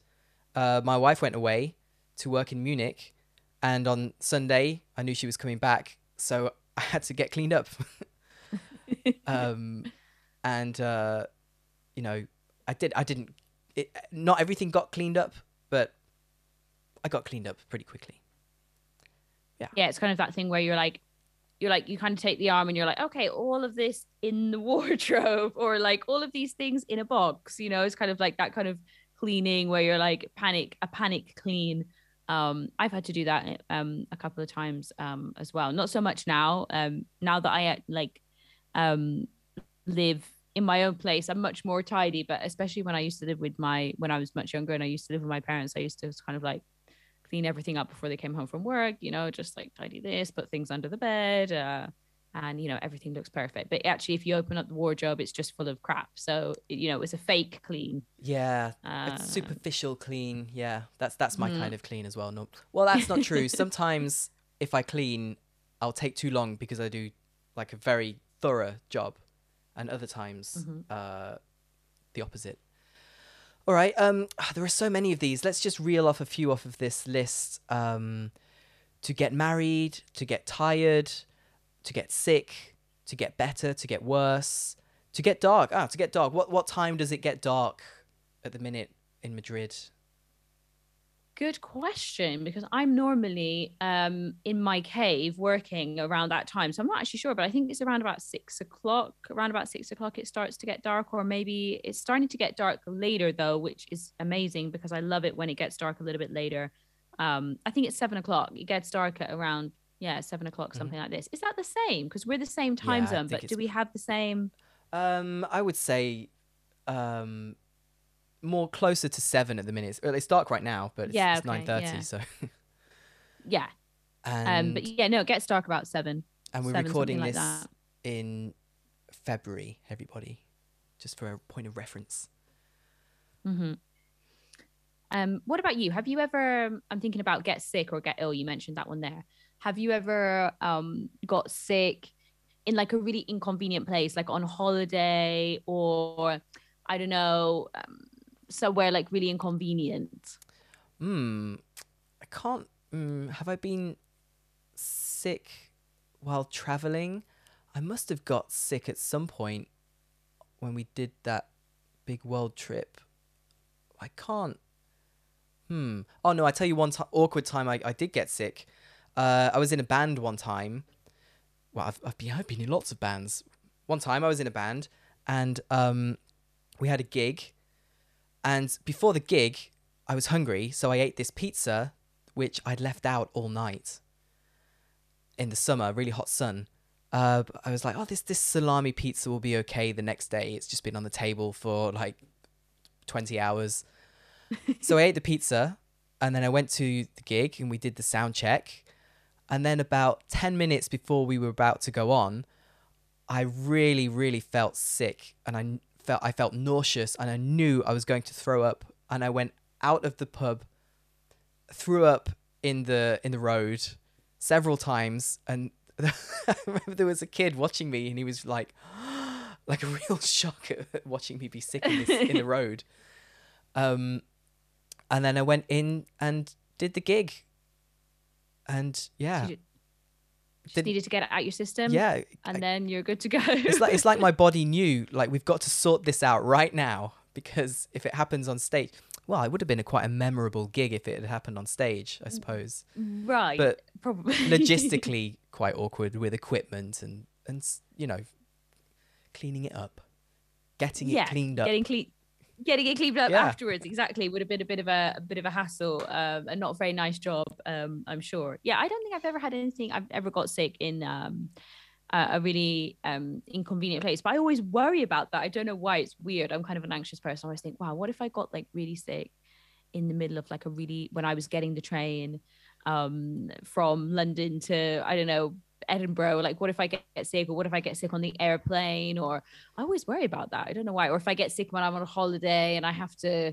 uh, my wife went away to work in Munich, and on Sunday, I knew she was coming back, so I had to get cleaned up. um, and uh, you know, I did. I didn't. It, not everything got cleaned up, but I got cleaned up pretty quickly. Yeah, Yeah, it's kind of that thing where you're like you're like you kind of take the arm and you're like, okay, all of this in the wardrobe or like all of these things in a box, you know, it's kind of like that kind of cleaning where you're like panic, a panic clean. Um, I've had to do that um a couple of times um as well. Not so much now. Um now that I uh, like um live in my own place, I'm much more tidy, but especially when I used to live with my when I was much younger and I used to live with my parents, I used to kind of like clean everything up before they came home from work, you know, just like tidy this, put things under the bed, uh, and you know, everything looks perfect. But actually, if you open up the wardrobe, it's just full of crap. So you know, it's a fake clean. Yeah, Uh, it's superficial clean. Yeah, that's that's my Mhm. kind of clean as well. No, well, that's not true. Sometimes if I clean, I'll take too long because I do like a very thorough job, and other times Mhm. uh, the opposite. All right. Um, there are so many of these. Let's just reel off a few off of this list. Um, to get married, to get tired, to get sick, to get better, to get worse, to get dark. Ah, to get dark. What what time does it get dark at the minute in Madrid? Good question, because I'm normally um in my cave working around that time. So I'm not actually sure, but I think it's around about six o'clock. Around about six o'clock, it starts to get dark, or maybe it's starting to get dark later though, which is amazing because I love it when it gets dark a little bit later. Um, I think it's seven o'clock. It gets dark at around yeah seven o'clock, Mhm. something like this. Is that the same? Because we're the same time Yeah, zone, but do we have the same? Um, I would say, um, more closer to seven at the minute. Well, it's dark right now, but it's, Yeah, it's okay, nine thirty. yeah. So, Yeah. and Um, but yeah, no, it gets dark about seven. and we're seven, recording this like in February. Everybody. just for a point of reference. mm-hmm Um, what about you? Have you ever? I'm thinking about get sick or get ill. You mentioned that one there. Have you ever um got sick in like a really inconvenient place, like on holiday or I don't know, um, somewhere like really inconvenient? Hmm. I can't. Mm, have I been sick while traveling? I must have got sick at some point when we did that big world trip. I can't. Hmm. Oh no! I tell you one ti awkward time I, I did get sick. Uh, I was in a band one time. Well, I've, I've been I've been in lots of bands. One time I was in a band and um, we had a gig, and before the gig, I was hungry, so I ate this pizza, which I'd left out all night. In the summer, really hot sun. Uh, I was like, oh, this this salami pizza will be okay the next day. It's just been on the table for like twenty hours. so I ate the pizza, and then I went to the gig and we did the sound check. And then about ten minutes before we were about to go on, I really, really felt sick, and I felt I felt nauseous, and I knew I was going to throw up. And I went out of the pub, threw up in the in the road several times, and I remember there was a kid watching me, and he was like, like a real shock at watching me be sick in, this, in the road. Um, and then I went in and did the gig, and yeah, just needed to get it out your system. yeah, And I- then you're good to go. it's like it's like my body knew like we've got to sort this out right now because if it happens on stage well it would have been a quite a memorable gig if it had happened on stage i mm, suppose right. but probably logistically quite awkward with equipment and and you know cleaning it up getting it cleaned up Getting clean, getting it cleaned up Yeah. afterwards exactly would have been a bit of a, a bit of a hassle, um, and not a very nice job. Um, I'm sure. Yeah, I don't think I've ever had anything. I've ever got sick in um, a, a really um inconvenient place, but I always worry about that. I don't know why. It's weird. I'm kind of an anxious person. I always think, wow, what if I got like really sick in the middle of like a really when I was getting the train um from London to I don't know Edinburgh like what if I get, get sick or what if I get sick on the airplane or I always worry about that. I don't know why. Or if I get sick when I'm on a holiday and I have to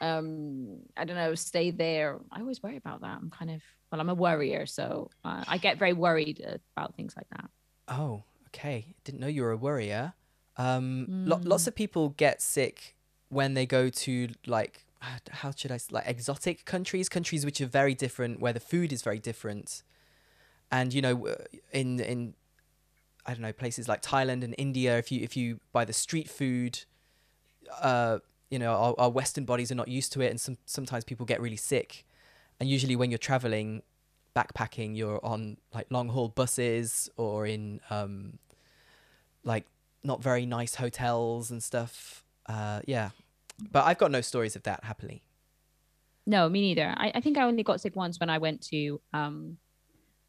um I don't know stay there. I always worry about that. I'm kind of well I'm a worrier so uh, I get very worried about things like that. Oh okay. Didn't know you were a worrier. Um lo- Mm. lots of people get sick when they go to like how should i s- like exotic countries countries which are very different where the food is very different and you know in in i don't know places like thailand and india if you if you buy the street food uh you know our, our western bodies are not used to it and some sometimes people get really sick. And usually when you're traveling backpacking you're on like long haul buses or in um like not very nice hotels and stuff. Uh yeah. But i've got no stories of that happily. No, me neither. I, I think I only got sick once when I went to um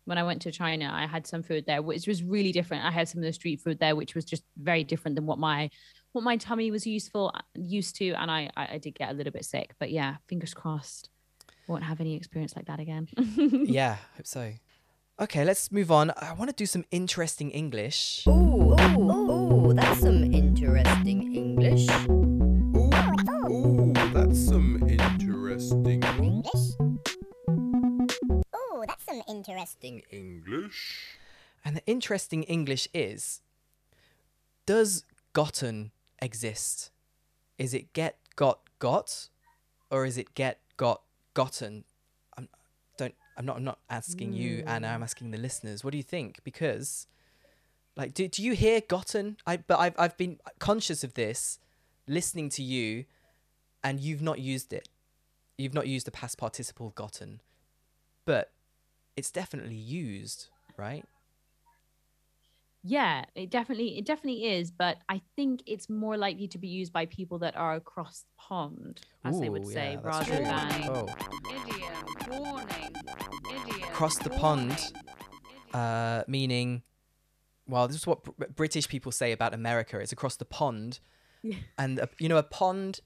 when I went to China. I had some food there, which was really different. I had some of the street food there, which was just very different than what my what my tummy was useful used to, and I I, I did get a little bit sick. But yeah, fingers crossed, won't have any experience like that again. yeah hope so okay let's move on i want to do some interesting english Ooh, ooh, ooh, that's some interesting English. Ooh, that's some interesting English? Ooh, that's some interesting. English. and the interesting english is does gotten exist? Is it get got got? Or is it get got gotten? I'm don't i'm not i'm not asking you hmm. anna i'm asking the listeners. What do you think? Because like do, do you hear gotten? I but i've i've been conscious of this listening to you and you've not used it. You've not used the past participle gotten. But it's definitely used right yeah, it definitely it definitely is, but I think it's more likely to be used by people that are across the pond, as they would say, yeah, rather true. than oh Idiom. Warning. Idiom. Across the pond. uh, meaning, well, this is what Br- British people say about America. It's across the pond, Yeah. and a, you know a pond.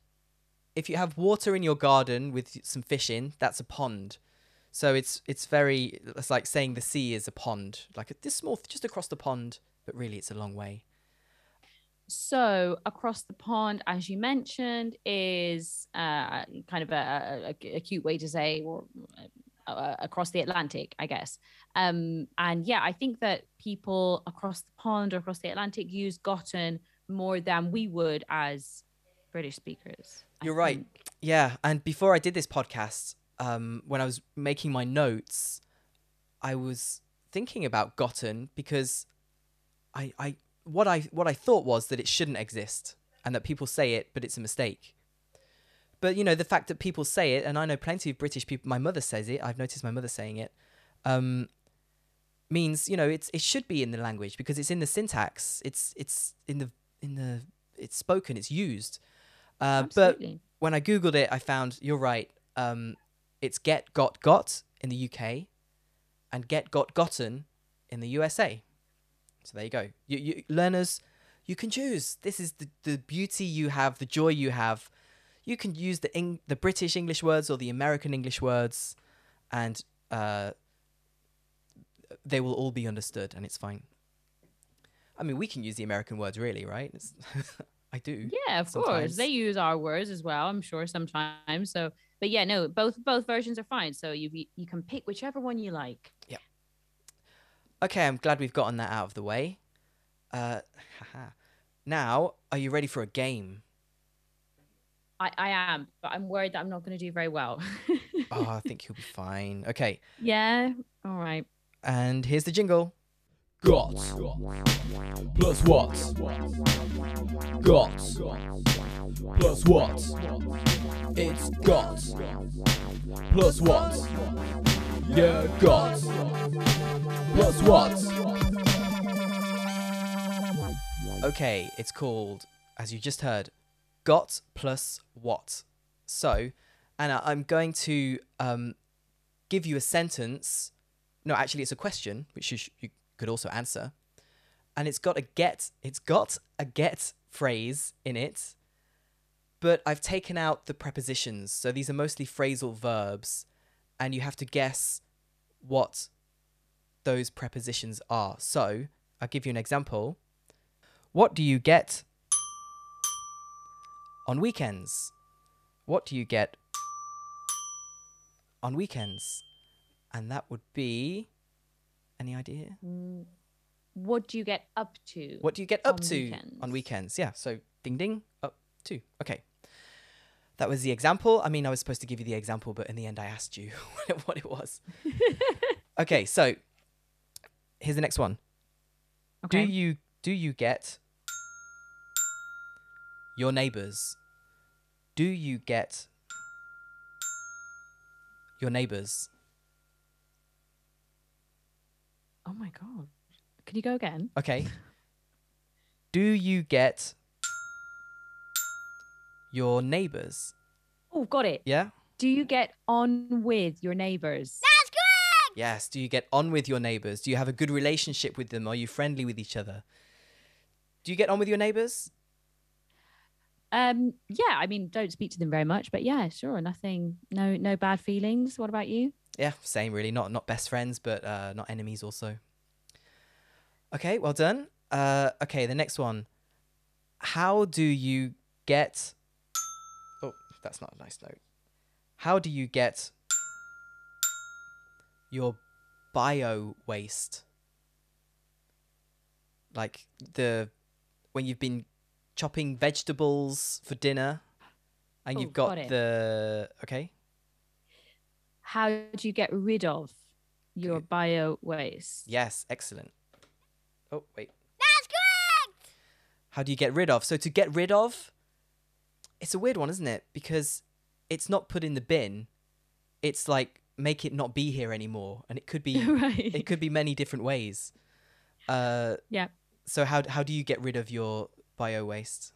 If you have water in your garden with some fish in, that's a pond. So it's it's very it's like saying the sea is a pond, like this small just across the pond, but really it's a long way. So across the pond, as you mentioned, is uh, kind of a, a, a cute way to say, or uh, across the Atlantic, I guess. Um, and yeah, I think that people across the pond or across the Atlantic use gotten more than we would as British speakers. You're right. think. Yeah, and before I did this podcast, um, when I was making my notes, I was thinking about gotten because I, I what I what I thought was that it shouldn't exist and that people say it, but it's a mistake. But you know, the fact that people say it, and I know plenty of British people. My mother says it. I've noticed my mother saying it. Um, means you know it's it should be in the language because it's in the syntax. It's it's in the in the it's spoken. It's used. Uh, but when I googled it, I found you're right. Um, it's get got got in the UK, and get got gotten in the USA. So there you go. You, you learners, you can choose. This is the, the beauty you have, the joy you have. You can use the Eng- the British English words or the American English words, and uh, they will all be understood, and it's fine. I mean, we can use the American words, really, right? I do. Yeah, of course. They use our words as well, I'm sure sometimes. So, but yeah, no, both both versions are fine. So you you can pick whichever one you like. Yeah. Okay, I'm glad we've gotten that out of the way. Uh, haha. now, are you ready for a game? I I am, but I'm worried that I'm not going to do very well. Oh, I think you'll be fine. Okay, yeah. All right. and here's the jingle. Got. Plus what? Got. Plus what? It's got. Plus what? Yeah, got. Plus what? Okay, it's called, as you just heard, got plus what. So, Anna, I'm going to um, give you a sentence. No, actually, it's a question, which you, you could also answer. And it's got a get. It's got a get phrase in it, but I've taken out the prepositions. So these are mostly phrasal verbs, and you have to guess what those prepositions are. So I'll give you an example. What do you get on weekends? What do you get on weekends? And that would be any idea? What do you get up to? What do you get up On to on weekends. weekends? Yeah, so ding ding up to. Okay. That was the example. I mean, I was supposed to give you the example, but in the end I asked you what it was. okay, so here's the next one. Okay. Do you do you get your neighbors? Do you get your neighbors? oh my god. Can you go again? Okay. do you get your neighbors? Oh, got it. Yeah? Do you get on with your neighbors? That's correct! Yes. Do you get on with your neighbors? Do you have a good relationship with them? Are you friendly with each other? Do you get on with your neighbors? Um, yeah, I mean, don't speak to them very much, but yeah, sure, nothing, no, no bad feelings. What about you? Yeah, same really. Not not best friends, but uh, not enemies also. Okay, well done. Uh, okay, the next one. How do you get? Oh, that's not a nice note. How do you get your bio waste? Like the when you've been chopping vegetables for dinner, and Oh, you've got got the okay. How do you get rid of your Okay. bio waste? Yes, excellent. Oh, wait. That's correct! How do you get rid of? So to get rid of, it's a weird one, isn't it? Because it's not put in the bin. It's like make it not be here anymore. And it could be right. it could be many different ways. Uh yeah. so how how do you get rid of your bio waste?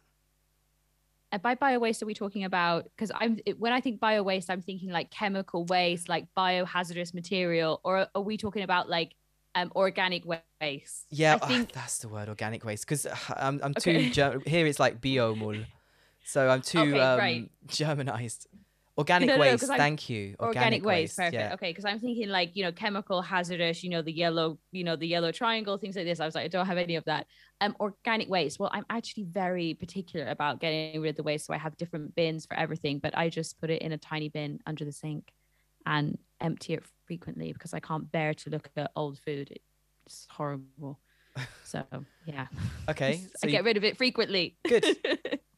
And by bio waste, are we talking about? Because I'm it- when I think bio waste, I'm thinking like chemical waste, like biohazardous material, or are we talking about like um organic waste? Yeah, I ah, think that's the word organic waste because I'm I'm Okay. too here it's like biomull. So I'm too Okay, um right. Germanized. Organic No, no, no, waste. I'm- thank you. organic, waste, perfect Yeah. okay because i'm thinking like you know chemical hazardous you know the yellow you know the yellow triangle things like this i was like i don't have any of that um organic waste well i'm actually very particular about getting rid of the waste so i have different bins for everything but i just put it in a tiny bin under the sink and empty it frequently because i can't bear to look at old food it's horrible so yeah Okay. So i you- get rid of it frequently Good.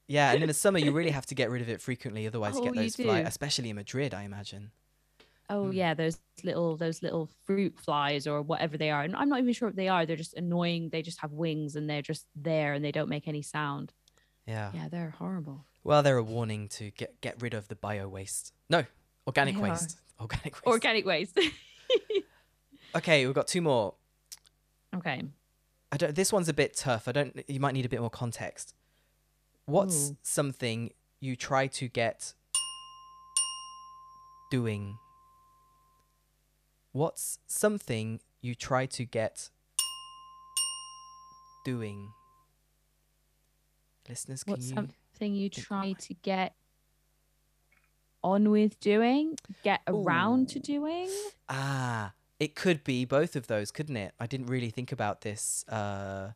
Yeah, and in the summer you really have to get rid of it frequently, otherwise you Oh, get you those fly, do. especially in Madrid, I imagine. Oh Mm. yeah, those little those little fruit flies or whatever they are. And I'm not even sure what they are. They're just annoying. They just have wings and they're just there and they don't make any sound. Yeah. Yeah, they're horrible. Well, they're a warning to get get rid of the bio waste. No, organic They are. waste. Organic waste. Organic waste. okay, we've got two more. okay. I don't. This one's a bit tough. I don't. You might need a bit more context. What's Ooh. something you try to get doing? What's something you try to get doing? Listeners, can What's you? something you try to get on with doing, get around to doing? Ah, it could be both of those, couldn't it? I didn't really think about this uh,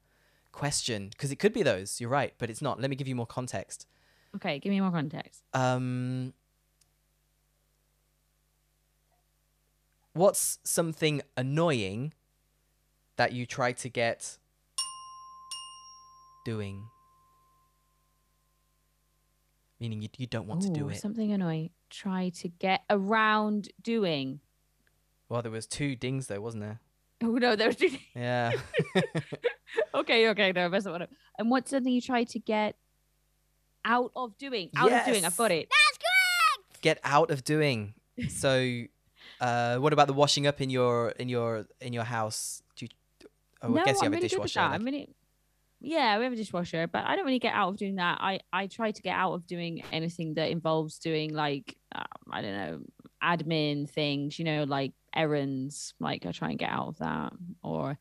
question because it could be those. You're right, but it's not. Let me give you more context. Okay, give me more context. Um, what's something annoying that you try to get doing? Meaning you, you don't want to do it. Something annoying. Try to get around doing. Well, there was two dings though, wasn't there? Oh no, there's Yeah. okay, okay, no, that's what. And what's something you try to get out of doing? Out of doing. I've got That's it. get out of doing. So, uh, what about the washing up in your in your in your house? Do you, oh, no, I guess you I'm have a really good with dishwasher. that. like- I'm really, yeah, we have a dishwasher, but I don't really get out of doing that. I I try to get out of doing anything that involves doing like um, I don't know admin things. You know, like errands. Like I try and get out of that, or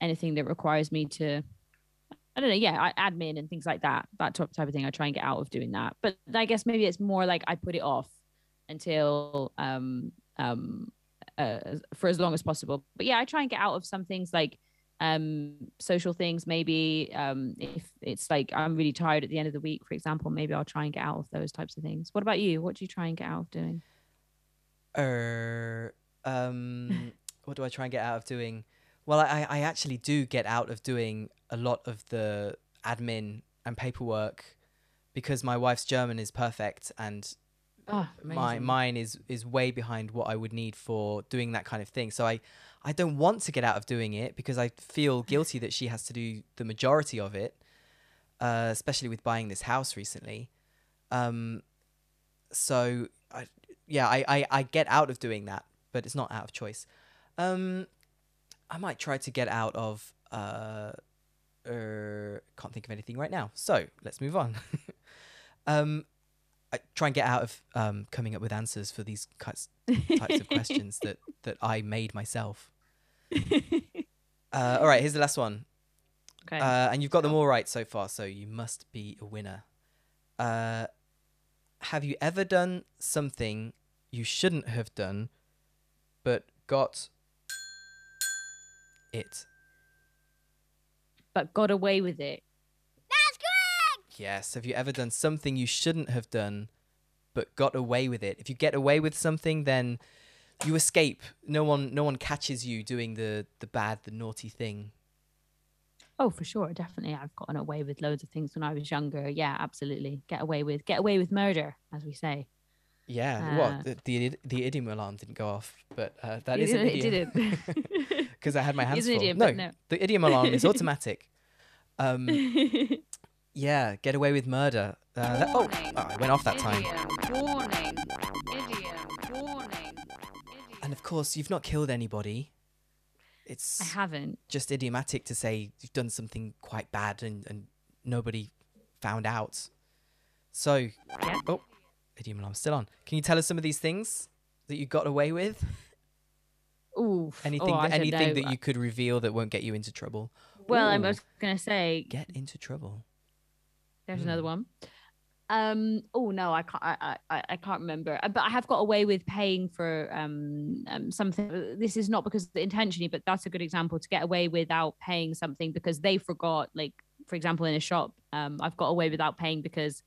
anything that requires me to. I don't know, yeah, admin and things like that, that type of thing. I try and get out of doing that, but I guess maybe it's more like I put it off until um um uh, for as long as possible. But yeah, I try and get out of some things like um social things maybe um if it's like i'm really tired at the end of the week for example maybe i'll try and get out of those types of things what about you what do you try and get out of doing Er, um, what do I try and get out of doing? Well, I, I actually do get out of doing a lot of the admin and paperwork because my wife's German is perfect and oh, my mine is is way behind what I would need for doing that kind of thing. So I I don't want to get out of doing it because I feel guilty that she has to do the majority of it, uh, especially with buying this house recently. Um, so I yeah I, I I get out of doing that, but it's not out of choice. Um, I might try to get out of uh, er, can't think of anything right now. So let's move on. um, I try and get out of um, coming up with answers for these types of questions that that I made myself. Uh, all right, here's the last one, okay uh, and you've got them all right so far, so you must be a winner. Uh, have you ever done something you shouldn't have done, but got it? but got away with it Yes. Have you ever done something you shouldn't have done, but got away with it? If you get away with something, then you escape. No one, no one catches you doing the the bad, the naughty thing. oh for sure definitely i've gotten away with loads of things when i was younger yeah absolutely get away with get away with murder as we say Yeah. well, Uh, the, the the idiom alarm didn't go off, but uh, that It is an didn't- it didn't. Because I had my hands full. idiom, no, no. the idiom alarm is automatic. Um, yeah, get away with murder. Uh, that, oh, oh, I went off that time. Idiom. Warning. Idiom. Warning. And of course, you've not killed anybody. It's i haven't just idiomatic to say you've done something quite bad and, and nobody found out. So, Yeah. oh, idiom alarm's still on. Can you tell us some of these things that you got away with? Ooh, Anything, oh, that, anything know. that you could reveal that won't get you into trouble? well i was gonna say get into trouble. There's Mm. another one. Um. Oh no, I can't. I, I- I I can't remember. Uh, But I have got away with paying for um, um something. uh, This is not because intentionally, but that's a good example to get away without paying something because they forgot. Like for example, in a shop, um, I've got away without paying because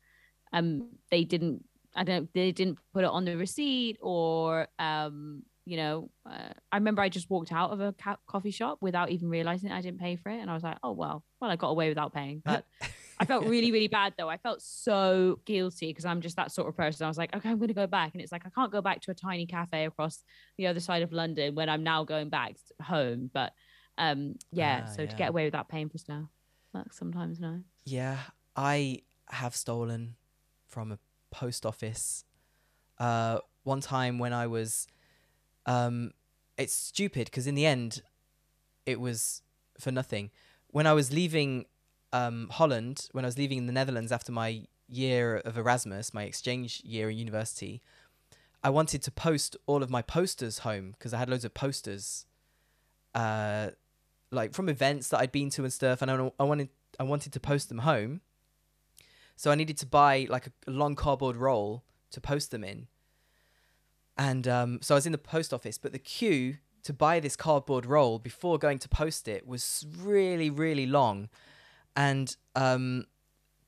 um they didn't. I don't. They didn't put it on the receipt or um. You know, uh, I remember I just walked out of a ca- coffee shop without even realizing I didn't pay for it, and I was like, "Oh well, well I got away without paying." But I felt really, really bad though. I felt so guilty because I'm just that sort of person. I was like, okay, I'm going to go back. And it's like, I can't go back to a tiny cafe across the other side of London when I'm now going back home. But um, yeah, Ah, so to get away without paying for stuff, that's sometimes nice. Yeah, I have stolen from a post office. Uh, one time when I was, um, it's stupid because in the end, it was for nothing. When I was leaving, um, Holland, when I was leaving the Netherlands after my year of Erasmus, my exchange year in university, I wanted to post all of my posters home because I had loads of posters, uh, like from events that I'd been to and stuff, and I, I wanted I wanted to post them home. So I needed to buy like a, long cardboard roll to post them in. And um, so I was in the post office, but the queue to buy this cardboard roll before going to post it was really, really long. And um,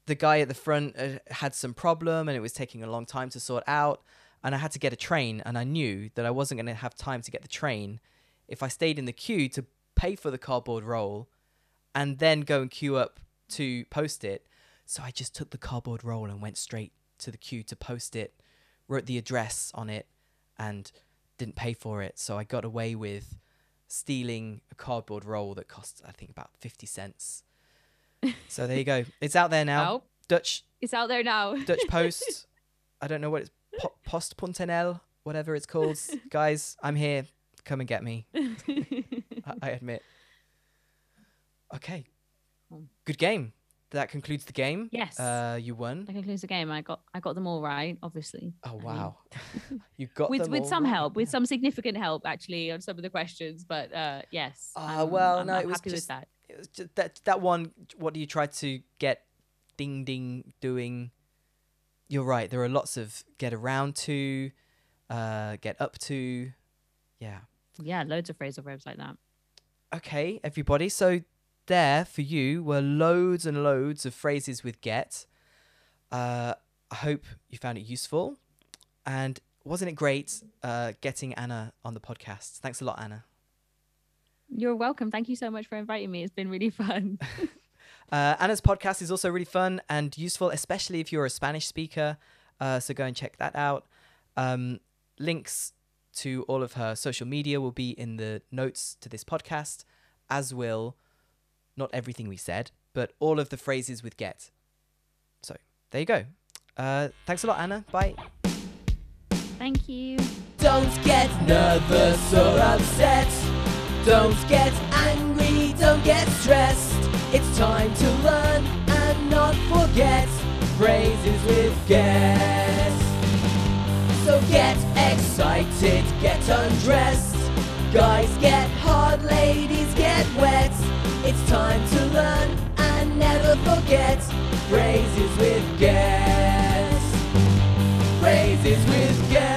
the guy at the front uh, had some problem and it was taking a long time to sort out. And I had to get a train, and I knew that I wasn't going to have time to get the train if I stayed in the queue to pay for the cardboard roll and then go and queue up to post it. So I just took the cardboard roll and went straight to the queue to post it, wrote the address on it, and didn't pay for it. So I got away with stealing a cardboard roll that cost, I think, about 50 cents. so there you go. It's out there now. Oh, Dutch it's out there now. Dutch Post. I don't know what it's po- Post Puntenel, whatever it's called. Guys, I'm here. Come and get me. I, I admit. Okay. Hmm. Good game. That concludes the game. Yes. Uh, you won. that concludes the game. I got I got them all right, obviously. Oh wow. you got with with some right, help, with some significant help actually on some of the questions. But uh, yes. Ah, I'm- well, I'm, no, I'm it was happy just- with that. It was just that that one. What do you try to get? Ding ding doing. You're right. There are lots of get around to, uh, get up to. Yeah. Yeah, loads of phrasal verbs like that. Okay, everybody. So there for you were loads and loads of phrases with get. Uh, I hope you found it useful. And wasn't it great uh, getting Anna on the podcast? Thanks a lot, Anna. You're welcome. Thank you so much for inviting me. It's been really fun. Uh, Anna's podcast is also really fun and useful, especially if you're a Spanish speaker. Uh, so go and check that out. Um, links to all of her social media will be in the notes to this podcast, as will not everything we said, but all of the phrases with get. So there you go. Uh, thanks a lot, Anna. Bye. Thank you. Don't get nervous or upset. Don't get angry, don't get stressed. It's time to learn and not forget phrases with get. So get excited, get undressed. Guys get hard, ladies get wet. It's time to learn and never forget phrases with get. Phrases with get.